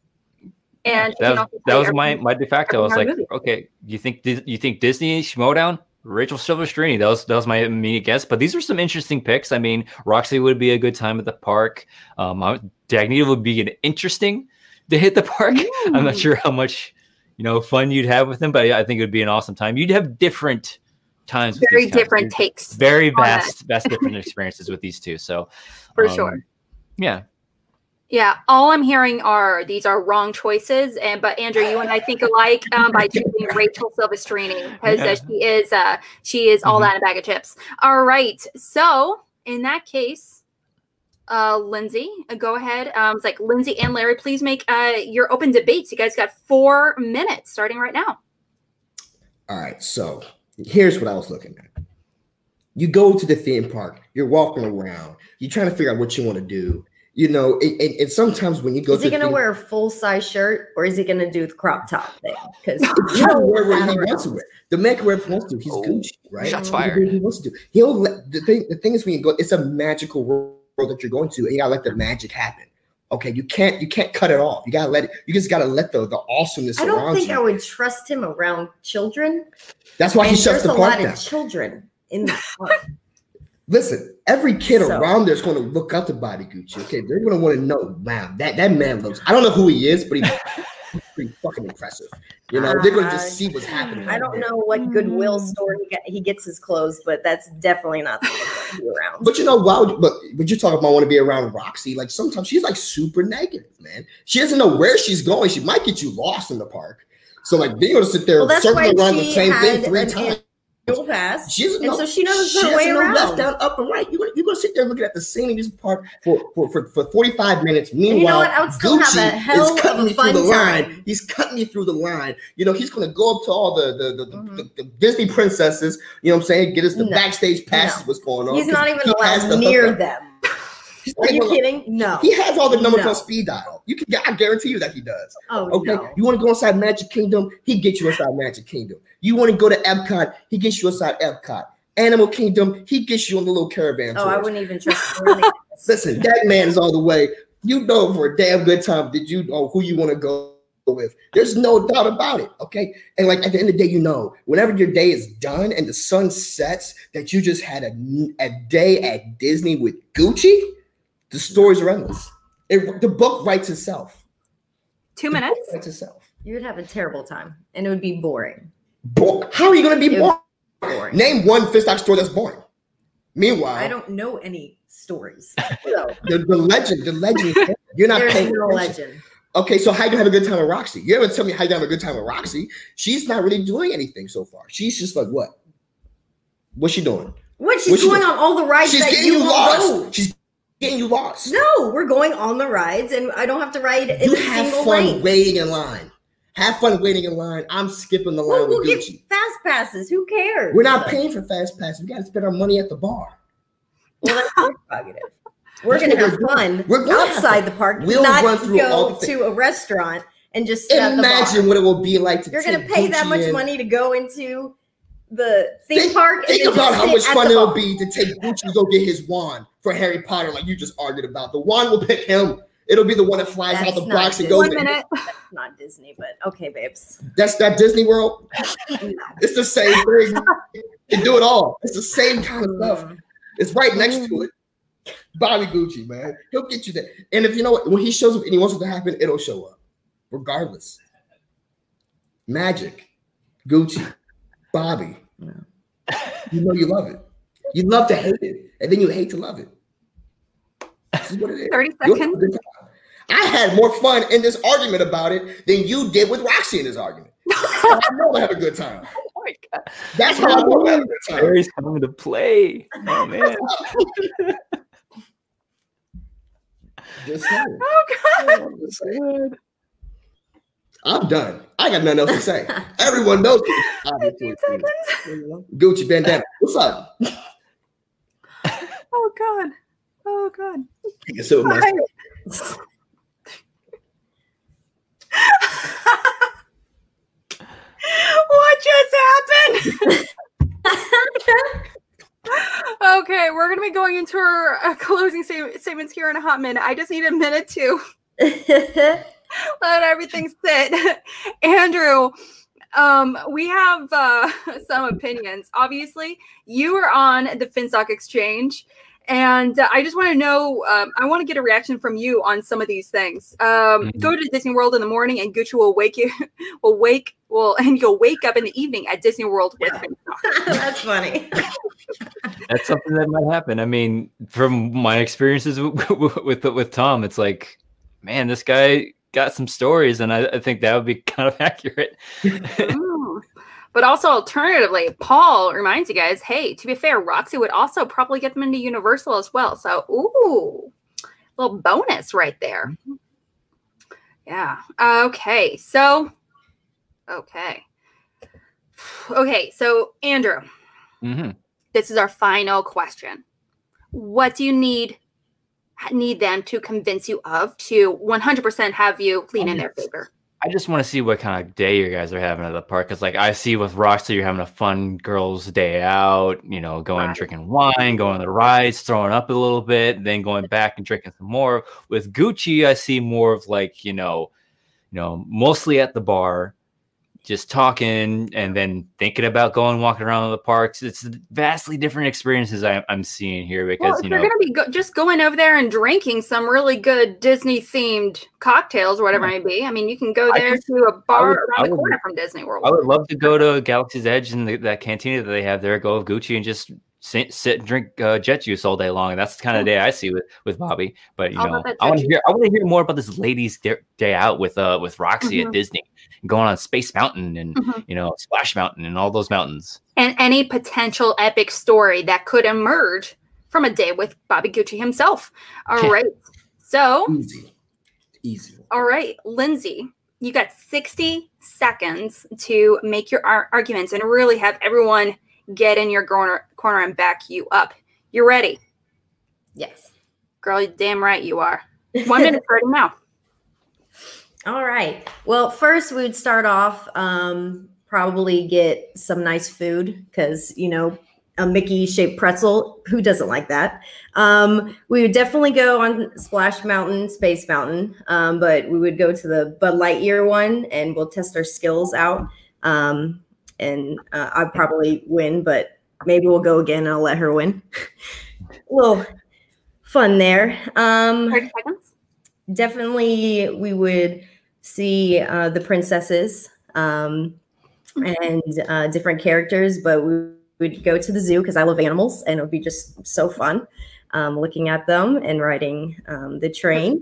And that was, that was my my de facto. I was like, movie. okay, you think you think Disney Schmoedown? Rachel Silvestrini. That was that was my immediate guess. But these are some interesting picks. I mean, Roxy would be a good time at the park. Um, would be an interesting to hit the park. Ooh. I'm not sure how much you know fun you'd have with him, but I think it would be an awesome time. You'd have different times. Very different takes. Very vast, vast different experiences with these two. So for um, sure. Yeah. Yeah, all I'm hearing are these are wrong choices, and but Andrew, you and I think alike um, by (laughs) choosing Rachel Silvestrini because uh, she is uh, she is all mm-hmm. that in a bag of chips. All right, so in that case, uh, Lindsay, uh, go ahead. Um, it's like Lindsay and Larry, please make uh, your open debates. You guys got four minutes starting right now. All right, so here's what I was looking at. You go to the theme park, you're walking around, you're trying to figure out what you want to do you know, and, and, sometimes when you go, is he going to wear a full size shirt or is he going to do the crop top thing? (laughs) Because you know, where, where he wants to wear. The man can wear he wants to. He's oh, Gucci, right? Shots fired. He wants to do. He'll let, the thing. The thing is, when you go, it's a magical world that you're going to, and you gotta let the magic happen. Okay, you can't you can't cut it off. You gotta let it. You just gotta let the the awesomeness. I don't think you. I would trust him around children. That's why and he shuts the park down. There's a lot of children in the park. (laughs) Listen, every kid so, around there is going to look up to Bobby Gucci. Okay, they're going to want to know, wow, that that man looks. I don't know who he is, but he's pretty fucking impressive. You know, uh, they're going to just see what's happening. I don't there. know what Goodwill mm. store he, get, he gets his clothes, but that's definitely not to be around. But you know, wow, but but you talk about want to be around Roxy. Like sometimes she's like super negative, man. She doesn't know where she's going. She might get you lost in the park. So like being able to sit there well, circling around the same thing three times dual pass. She doesn't and so she knows she her way around. Left, down, up, and right. You're gonna, you're gonna sit there looking at the same park for, for, for, for 45 minutes. Meanwhile, you know what? I would still Gucci have a hell is cutting me through the time. line. He's cutting me through the line. You know, he's gonna go up to all the the, the, mm-hmm. the, the Disney princesses. You know what I'm saying? Get us the no. backstage passes. No. What's going on? He's not even allowed near them. Are you kidding? No. He has all the numbers no. on speed dial. You can I guarantee you that he does. Oh, okay. No. You want to go inside Magic Kingdom? He gets you inside Magic Kingdom. You want to go to Epcot? He gets you inside Epcot. Animal Kingdom, he gets you on the little caravan. Oh, tours. I wouldn't even trust (laughs) Listen, that man is all the way. You know for a damn good time did you know who you want to go with. There's no doubt about it. Okay. And like at the end of the day, you know, whenever your day is done and the sun sets, that you just had a, a day at Disney with Gucci, the stories are endless. It, the book writes itself. Two the minutes. writes itself. You would have a terrible time, and it would be boring. Bo- How are you going to be boring? boring? Name one Finstock story that's boring. Meanwhile, I don't know any stories. So. (laughs) the, the legend, the legend. You're not There's paying no legend. Okay, so how you have a good time with Roxy? You haven't tell me how you have a good time with Roxy. She's not really doing anything so far. She's just like what? What's she doing? What? She's What's going she on all the rides. She's that getting you, you lost. She's getting you lost. No, we're going on the rides, and I don't have to ride in you a have single fun lane. waiting in line. Have fun waiting in line. I'm skipping the line well, we'll Gucci. Get fast passes. Who cares? We're not paying for fast passes. We got to spend our money at the bar. Well, that's your prerogative. (laughs) We're going to have fun we're outside the park, we'll not go to a restaurant and just sit at the bar. Imagine what it will be like to You're gonna take pay that much in. money to go into the theme Think, park. and think about how much fun it'll be to take Gucci to go get his wand for Harry Potter, like you just argued about. The wand will pick him. It'll be the one that flies out the box and good. goes. One minute. That's Not Disney, but okay, babes. That's that Disney World. (laughs) It's the same thing. You can do it all. It's the same kind of stuff. Mm. It's right next to it. Bobby Gucci, man. He'll get you there. And if you know what, when he shows up and he wants it to happen, it'll show up. Regardless. Magic. Gucci. Bobby. You know you love it. You love to hate it. And then you hate to love it. This what it is. 30 You'll have a seconds. good time. I had more fun in this argument about it than you did with Roxy in this argument. (laughs) I know I have a good time. Oh my god. That's how I know I have a good time. Harry's coming to play. Oh man. (laughs) Just (laughs) saying. Oh god. I'm just saying. I'm done. I got nothing else to say. Everyone knows me. Obviously. 15 seconds. Gucci bandana. What's up? Oh god. Oh god. You can sit my what just happened? (laughs) okay, we're gonna be going into our uh, closing sta- statements here in a hot minute. I just need a minute to (laughs) let everything sit. (laughs) Andrew, um, we have uh, some opinions. Obviously, you were on the FinStock Exchange, and uh, I just want to know. Um, I want to get a reaction from you on some of these things. Um, Mhm. Go to Disney World in the morning, and Gucci will wake you. (laughs) Will wake. Well, (laughs) and you'll wake up in the evening at Disney World with Yeah. FinStock. (laughs) That's funny. That's something that might happen. I mean, from my experiences with with, with Tom, it's like, man, this guy got some stories, and I, I think that would be kind of accurate. Mm. But also, alternatively, Paul reminds you guys, hey, to be fair, Roxy would also probably get them into Universal as well. So, ooh, little bonus right there. Yeah. Okay. So, okay. Okay. So, Andrew, hmm this is our final question. What do you need need them to convince you of to 100% have you lean in their favor? I just want to see what kind of day you guys are having at the park. Cause like I see with Roxy, you're having a fun girls' day out, you know, going Right. drinking wine, going on the rides, throwing up a little bit, then going back and drinking some more. With Gucci, I see more of like, you know, you know, mostly at the bar, just talking and then thinking about going walking around the parks. It's vastly different experiences I, I'm seeing here because Well, if you you're know gonna be go- just going over there and drinking some really good Disney themed cocktails or whatever it may be, I mean, you can go there to a bar would- around I the would- corner from Disney World. I would love to go to Galaxy's Edge and the, that cantina that they have there, go with Gucci and just sit, sit and drink uh, jet juice all day long. And that's the kind of day I see with, with Bobby. But you All know, I want to hear I want to hear more about this ladies' day, day out with uh with Roxy Mhm. at Disney, going on Space Mountain and Mhm. you know Splash Mountain and all those mountains. and any potential epic story that could emerge from a day with Bobby Gucci himself. (laughs) All Yeah. right. So, Easy. Easy. all right, Lindsay, you got 60 seconds to make your ar- arguments and really have everyone get in your corner, corner and back you up. You ready? yes. Girl, you damn right you are. One minute starting now. (laughs) All right. Well, first we would start off um, probably get some nice food because you know a Mickey shaped pretzel. Who doesn't like that? Um, we would definitely go on Splash Mountain, Space Mountain, um, but we would go to the Bud Lightyear one and we'll test our skills out. Um, and uh, I'd probably win, but maybe we'll go again and I'll let her win. A (laughs) little fun there. Um, 30 seconds. definitely we would see uh, the princesses um, and uh, different characters, but we would go to the zoo because I love animals and it would be just so fun um, looking at them and riding um, the train.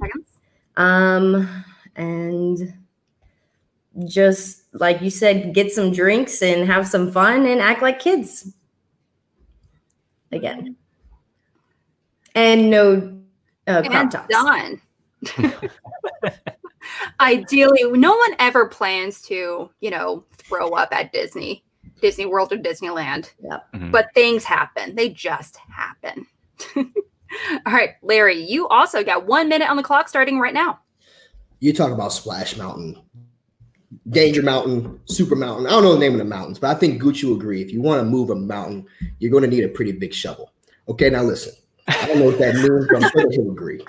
Um, and just like you said, get some drinks and have some fun and act like kids again. And no uh, crop and tops. done. (laughs) (laughs) Ideally, no one ever plans to, you know, throw up at Disney, Disney World or Disneyland. Mhm. But things happen. They just happen. (laughs) All right, Larry, you also got one minute on the clock starting right now. you talk about Splash Mountain, Danger Mountain, Super Mountain. I don't know the name of the mountains, but I think Gucci will agree. If you want to move a mountain, you're going to need a pretty big shovel. Okay, now listen. I don't know what that means, but I'm sure he'll agree.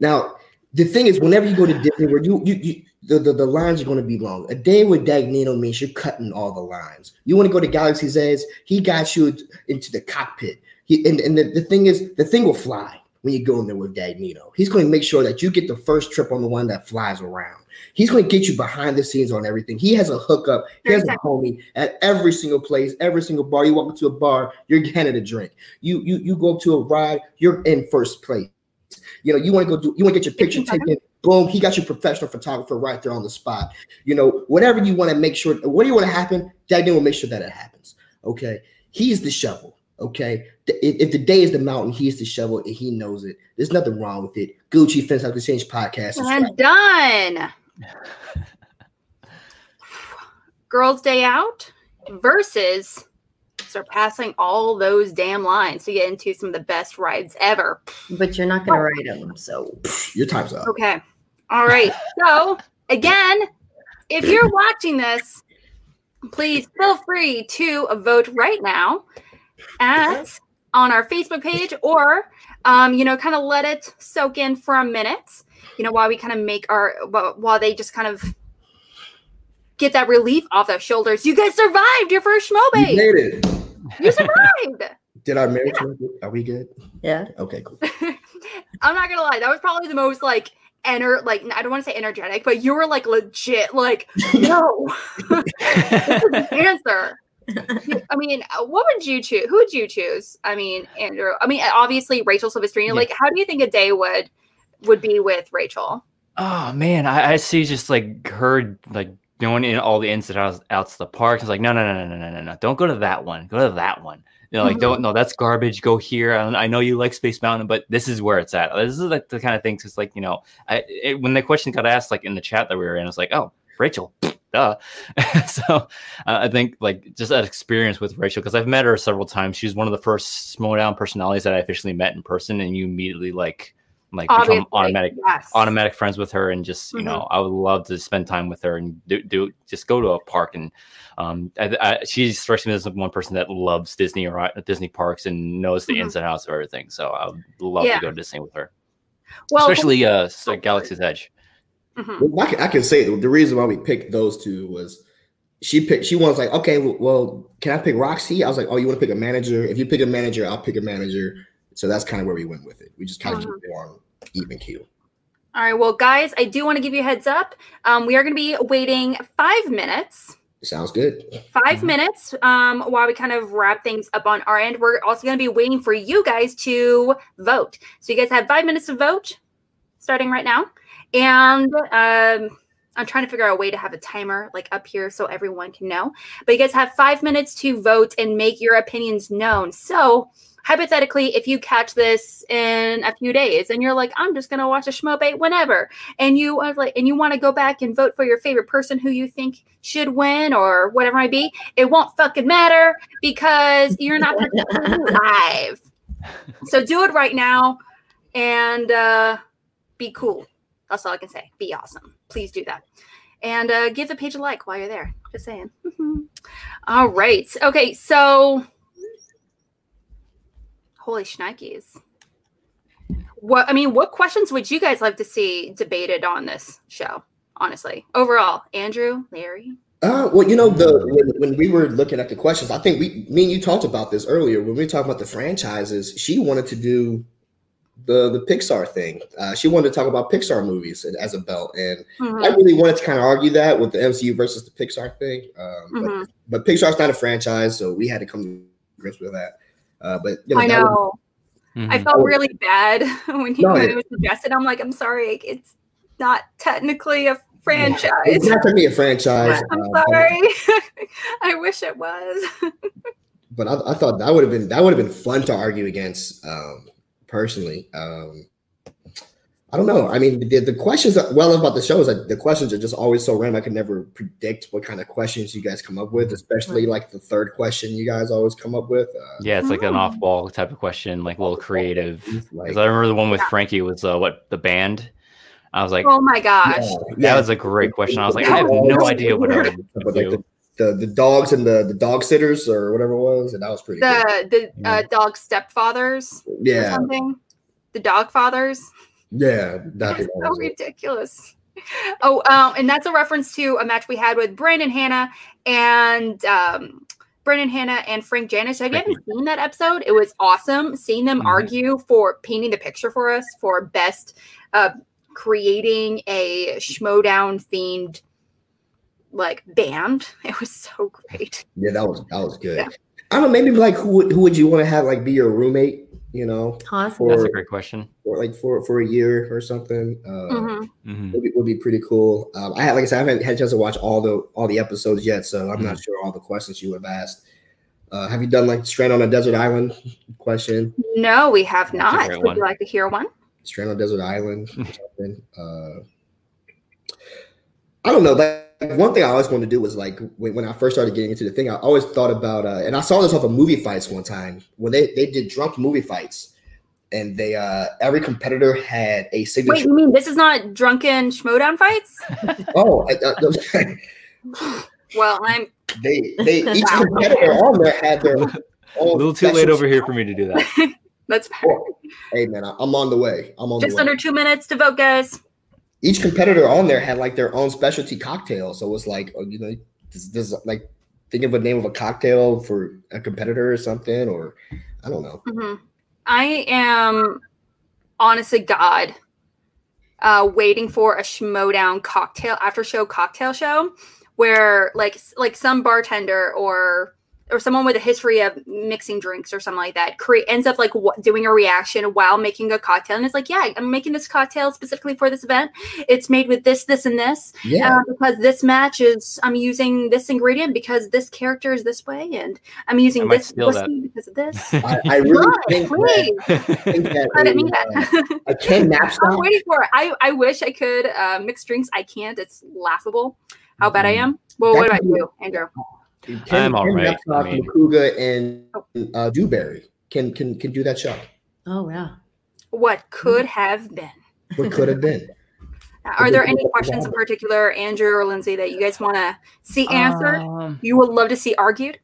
Now, the thing is, whenever you go to Disney World, you, you, you the, the, the lines are going to be long. A day with Dagnino means you're cutting all the lines. You want to go to Galaxy's Edge, he got you into the cockpit. He, and and the, the thing is, the thing will fly when you go in there with Dagnino. He's going to make sure that you get the first trip on the one that flies around. He's going to get you behind the scenes on everything. He has a hookup. He has a homie at every single place, every single bar. You walk into a bar, you're handed a drink. You you you go to a ride, you're in first place. You know, you want to go do, you want to get your picture taken. Boom, he got your professional photographer right there on the spot. You know, whatever you want to make sure, what do you want to happen? Dagnino will make sure that it happens. Okay, he's the shovel. Okay, if the day is the mountain, he's the shovel, and he knows it. There's nothing wrong with it. Gucci Finstock Exchange podcast. I'm done. (laughs) Girls' Day Out versus surpassing all those damn lines to get into some of the best rides ever. But you're not going to ride them, so your time's up. Okay. All right. so again, if you're watching this, please feel free to vote right now at on our Facebook page or um, you know, kind of let it soak in for a minute, you know, while we kind of make our while they just kind of get that relief off their shoulders. You guys survived your first schmo You made it. You survived. (laughs) Did our marriage? Are we good? Yeah. Okay, cool. (laughs) I'm not gonna lie. That was probably the most like ener like I don't want to say energetic, but you were like legit like (laughs) no answer. I mean, uh, what would you choose? Who would you choose? I mean, Andrew. I mean, obviously Rachel Silvestrini. Yeah. Like, how do you think a day would would be with Rachel? Oh man, I, I see just like her like going in all the ins and outs, outs of the park. It's like, no, no, no, no, no, no, no, don't go to that one. Go to that one. You know, like, mm-hmm. don't, no, that's garbage. Go here. I, I, know you like Space Mountain, but this is where it's at. This is like the kind of things. It's like, you know, I, it, when the question got asked, like in the chat that we were in, it's like, oh, Rachel, (laughs) duh. (laughs) so uh, I think like just that experience with Rachel, because I've met her several times. She's one of the first Schmoedown personalities that I officially met in person, and you immediately like like Obviously, become automatic yes. automatic friends with her and just you mm-hmm. know i would love to spend time with her and do, do just go to a park and um I, I, she strikes me as one person that loves disney or disney parks and knows the mm-hmm. ins and outs of everything so i would love yeah. to go to disney with her well especially uh so galaxy's edge mm-hmm. well, I, can, I can say the reason why we picked those two was she picked she was like okay well can i pick roxy i was like oh you want to pick a manager if you pick a manager i'll pick a manager so that's kind of where we went with it. We just kind of uh-huh. keep it on even keel. All right. Well, guys, I do want to give you a heads up. Um, we are going to be waiting five minutes. Sounds good. 5 mm-hmm. minutes um, while we kind of wrap things up on our end. We're also going to be waiting for you guys to vote. So you guys have five minutes to vote starting right now. And um, I'm trying to figure out a way to have a timer like up here so everyone can know. But you guys have five minutes to vote and make your opinions known. So hypothetically, if you catch this in a few days and you're like, I'm just gonna watch a schmo bait whenever, and you are like, and you want to go back and vote for your favorite person who you think should win or whatever it might be, it won't fucking matter because you're not (laughs) live. So do it right now and uh, be cool. That's all I can say. Be awesome. Please do that. And uh, give the page a like while you're there. Just saying. (laughs) all right. Okay. So Holy shnikes. What I mean, what questions would you guys like to see debated on this show? Honestly, overall, Andrew, Larry. Uh, well, you know, the when, when, we were looking at the questions, I think we, me and you talked about this earlier when we were talking about the franchises. She wanted to do the the Pixar thing. Uh, she wanted to talk about Pixar movies as a belt, and mm-hmm. I really wanted to kind of argue that with the MCU versus the Pixar thing. Um, mm-hmm. but, but Pixar's not a franchise, so we had to come to grips with that. Uh, but you know, I know. mm-hmm. I felt really bad (laughs) when he no, when it, was suggested. I'm like, I'm sorry, it's not technically a (laughs) franchise. It's not to be a franchise. I'm uh, sorry. (laughs) I wish it was. but I, I, thought that would have been that would have been fun to argue against um, personally. Um, I don't know. I mean, the, the questions that well about the show is that the questions are just always so random. I could never predict what kind of questions you guys come up with, especially like the third question you guys always come up with. Uh, yeah, it's like an off ball type of question, like a little creative. Because like, I remember the one with Frankie was uh, what the band. I was like, Oh my gosh. that was a great question. I was like, (laughs) I have no idea what I would (laughs) But like do. the, the, the dogs and the, the dog sitters or whatever it was, and that was pretty good. The the uh, dog stepfathers or Yeah, something. The dog fathers. Yeah, that, That's so ridiculous. Oh, um, and that's a reference to a match we had with Brandon Hannah and um, Brandon Hannah and Frank Janish. Have you haven't seen that episode? It was awesome seeing them Mhm. argue for painting the picture for us for best uh, creating a Schmoedown themed like band. It was so great. Yeah, that was that was good. Yeah. I don't know, maybe like who would who would you want to have like be your roommate? You know, Awesome. That's for, a great question. for like for for a year or something. Uh, Mhm. Mhm. would, be, would be pretty cool. Um, I had, like I said, I haven't had a chance to watch all the all the episodes yet, so I'm Mm. not sure all the questions you would have asked. Uh, have you done like strand on a desert island question? No, we have That's not. Would one. you like to hear one? Strand on a desert island or (laughs) something? Uh, I don't know. Like one thing I always wanted to do was like when, when I first started getting into the thing, I always thought about uh, and I saw this off of movie fights one time when they they did drunk movie fights, and they uh every competitor had a signature. Wait, signature. you mean this is not drunken Schmoedown fights? (laughs) oh, I, I, Well, I'm they they each (laughs) competitor on there had their A little too late over here for me to do that. (laughs) that's better. Hey man, I- I'm on the way. I'm on Just the way. under two minutes to vote, guys. Each competitor on there had like their own specialty cocktail. So it was like, oh, you know, this, this like think of a name of a cocktail for a competitor or something, or I don't know. Mhm. I am, honestly God, uh, waiting for a Schmoedown cocktail after show cocktail show, where like like some bartender or or someone with a history of mixing drinks or something like that cre- ends up like w- doing a reaction while making a cocktail and it's like yeah i'm making this cocktail specifically for this event it's made with this this and this Yeah, uh, because this match is I'm using this ingredient because this character is this way, and I'm using might this steal that. whiskey because of this. (laughs) I, I really Right, think that, please think that credit me a, uh, that. a Ken (laughs) I'm Napzok. waiting for it. I I wish I could uh, mix drinks. I can't. It's laughable how bad I am. Well, what about you, Andrew? Ken, I'm all Ken I mean- Makuga, and uh, Dewberry can can can do that show. Oh yeah. What could have been? What could have been? Are there any (laughs) questions in particular, Andrew or Lindsay, that you guys want to see answered? Um, you would love to see argued.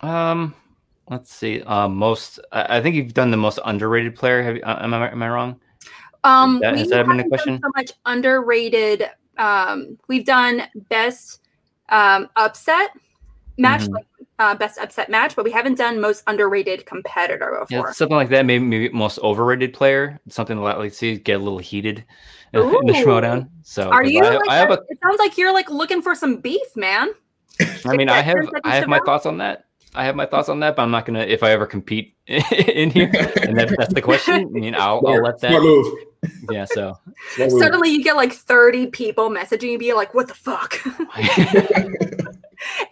um, let's see. Um, most. I, I think you've done the most underrated player. Have you, uh, am I am I wrong? Um, that- has that been a question? So much underrated. Um, we've done best um, upset match, Mhm. like uh, best upset match, but we haven't done most underrated competitor before. Yeah, something like that. Maybe, maybe most overrated player. Something to let like see get a little heated in the Ooh. showdown. So Are 'cause you? I, like, I have a. it sounds like you're like looking for some beef, man. (laughs) I mean, I have sense that you I have my know? thoughts on that. I have my thoughts on that, but I'm not gonna if I ever compete (laughs) in here, and that, that's the question. I mean, I'll, I'll let that. move. Yeah. So Suddenly, you get like 30 people messaging you, be like, "What the fuck, (laughs)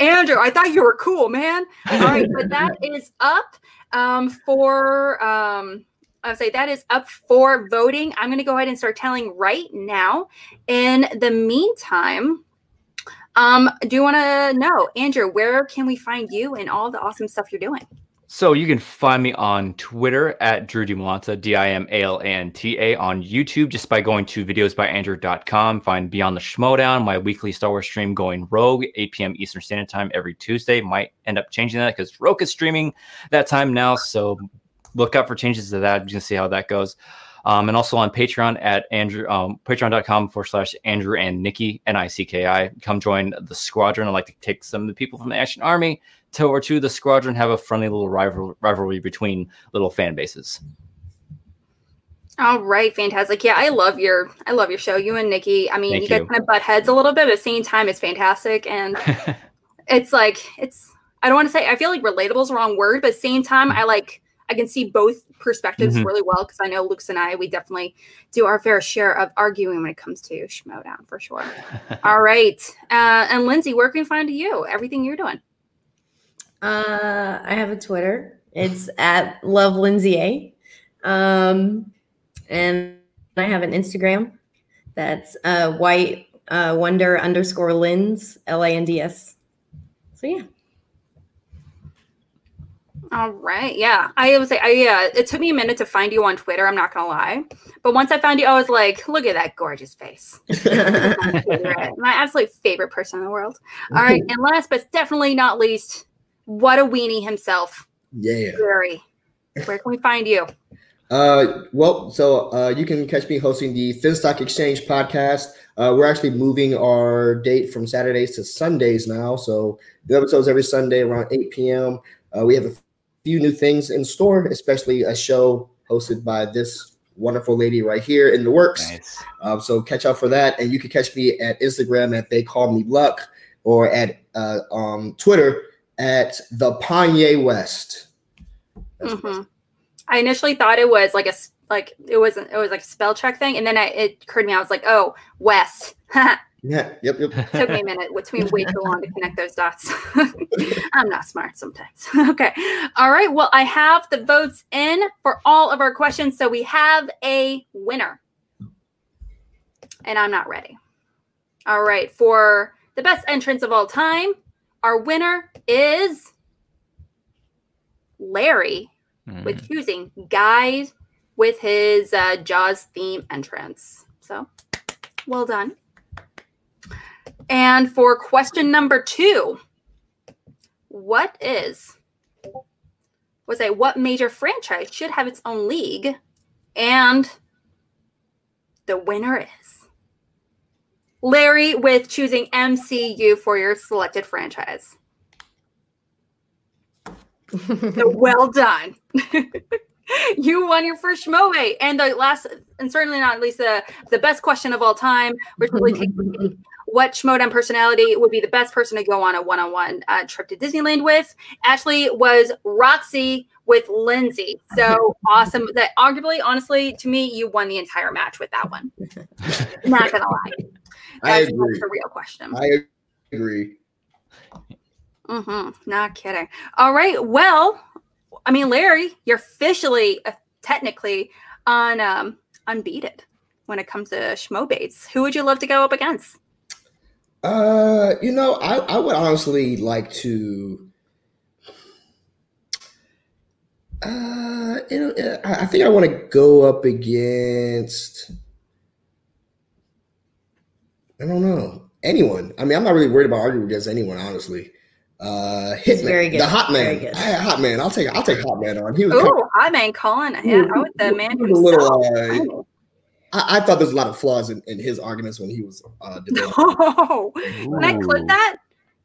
Andrew? I thought you were cool, man." All right, but (laughs) that is up um, for. Um, I would say that is up for voting. I'm going to go ahead and start telling right now. In the meantime, um, do you want to know, Andrew, where can we find you and all the awesome stuff you're doing? So you can find me on Twitter at Drew Dimalanta, D-I-M-A-L-A-N-T-A, on YouTube just by going to videosbyandrew.com. Find Beyond the Schmoedown, my weekly Star Wars stream going rogue, 8 p.m. Eastern Standard Time every Tuesday. Might end up changing that because Rogue is streaming that time now. So look out for changes to that. You can see how that goes. Um, and also on Patreon at Andrew, um, patreon.com forward slash Andrew and Nikki, N I C K I. Come join the squadron. I'd like to take some of the people from the Action Army to over to the squadron, have a friendly little rival- rivalry between little fan bases. All right, fantastic. Yeah, I love your I love your show. You and Nikki. I mean, Thank you guys you. kind of butt heads a little bit, but at the same time, it's fantastic. And (laughs) it's like it's I don't want to say I feel like relatable is the wrong word, but same time, I like I can see both perspectives Mhm. really well because I know Luke's and I we definitely do our fair share of arguing when it comes to Schmoedown for sure. (laughs) All right, uh, and Lindsay, where can we find you? Everything you're doing. Uh, I have a Twitter. It's at Love Lindsay A. Um, and I have an Instagram. That's uh, White uh, Wonder underscore Linds L A N D S. So yeah. All right. Yeah. I was like, I, yeah, it took me a minute to find you on Twitter. I'm not going to lie. But once I found you, I was like, look at that gorgeous face. (laughs) My absolute favorite person in the world. All right. And last but definitely not least, what a weenie himself. Yeah. Barry. Where can we find you? Uh, well, so uh, you can catch me hosting the Finstock Exchange podcast. Uh, we're actually moving our date from Saturdays to Sundays now. So the episodes every Sunday around 8 p.m. Uh, we have a few new things in store, especially a show hosted by this wonderful lady right here in the works. Nice. Um, so catch out for that, and you can catch me at Instagram at They Call Me Luck or at uh, um, Twitter at the Panye West. Mhm. I initially thought it was like a like it wasn't it was like a spell check thing, and then I, it occurred to me I was like, oh, West. (laughs) Yeah, yep, yep. It Took me a minute. It took me way too long to connect those dots. (laughs) I'm not smart sometimes. (laughs) okay. All right. Well, I have the votes in for all of our questions. So we have a winner. And I'm not ready. All right. For the best entrance of all time, our winner is Larry Mm. with choosing guys with his uh, Jaws theme entrance. So, well done. And for question number two, what is was a what major franchise should have its own league? And the winner is Larry with choosing MCU for your selected franchise. So (laughs) well done. (laughs) you won your first Schmoe. And the last, and certainly not least, the, the best question of all time, which really takes (laughs) what Schmoedown personality would be the best person to go on a one-on-one uh, trip to Disneyland with. Ashley was Roxy with Lindsay. So awesome that arguably, honestly, to me, you won the entire match with that one. Not gonna lie. I That's, agree. a real question. I agree. Mm-hmm. Not kidding. All right. Well, I mean, Larry, you're officially, uh, technically, on um, unbeaten when it comes to schmo baits. Who would you love to go up against? Uh, you know, I, I would honestly like to. Uh, you know, uh, I think I want to go up against. I don't know anyone. I mean, I'm not really worried about arguing against anyone, honestly. Uh, He's Hitman, very good. the Hot Very Man, good. I, Hot Man. I'll take I'll take Hot Man on. He was kind Oh, hi, man, Colin. Yeah, I with the man he a little. Uh, I, I thought there's a lot of flaws in, in his arguments when he was uh, (laughs) debating. Oh, can I clip that?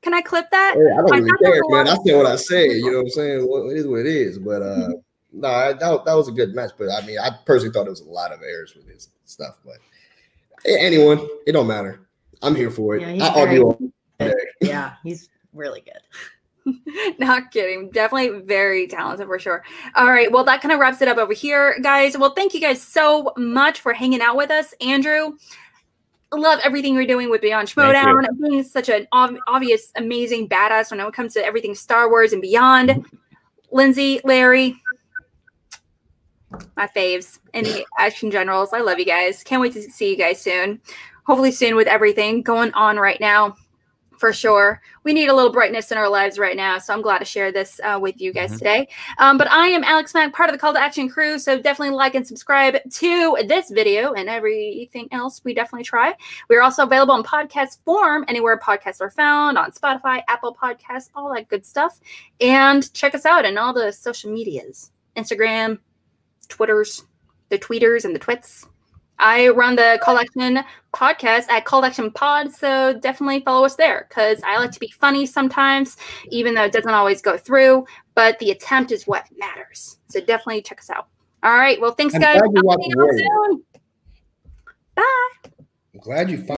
Can I clip that? Hey, I don't I really thought there care, was a man. I of- say what I say. You know what I'm (laughs) saying? What it is what it is. But uh, no, I, that, that was a good match. But I mean, I personally thought there was a lot of errors with his stuff. But anyone, it don't matter. I'm here for it. Yeah, he's I argue. all- (laughs) yeah, he's really good. (laughs) Not kidding. Definitely very talented for sure. All right. Well, that kind of wraps it up over here, guys. Well, thank you guys so much for hanging out with us. Andrew, love everything you're doing with Beyond Schmoedown. Being such an ob- obvious, amazing badass when it comes to everything Star Wars and beyond. Lindsay, Larry, my faves, and the Action Generals. I love you guys. Can't wait to see you guys soon. Hopefully, soon with everything going on right now for sure. We need a little brightness in our lives right now. So I'm glad to share this uh, with you guys Mhm. today. Um, but I am Alex Mack, part of the Call to Action crew. So definitely like and subscribe to this video and everything else we definitely try. We're also available in podcast form anywhere podcasts are found on Spotify, Apple Podcasts, all that good stuff. And check us out in all the social medias Instagram, Twitters, the tweeters, and the twits. I run the collection podcast at collection Pod, so definitely follow us there because I like to be funny sometimes, even though it doesn't always go through. But the attempt is what matters. So definitely check us out. All right. Well, thanks, I'm guys. glad you I'll see you soon. Bye. I'm glad you.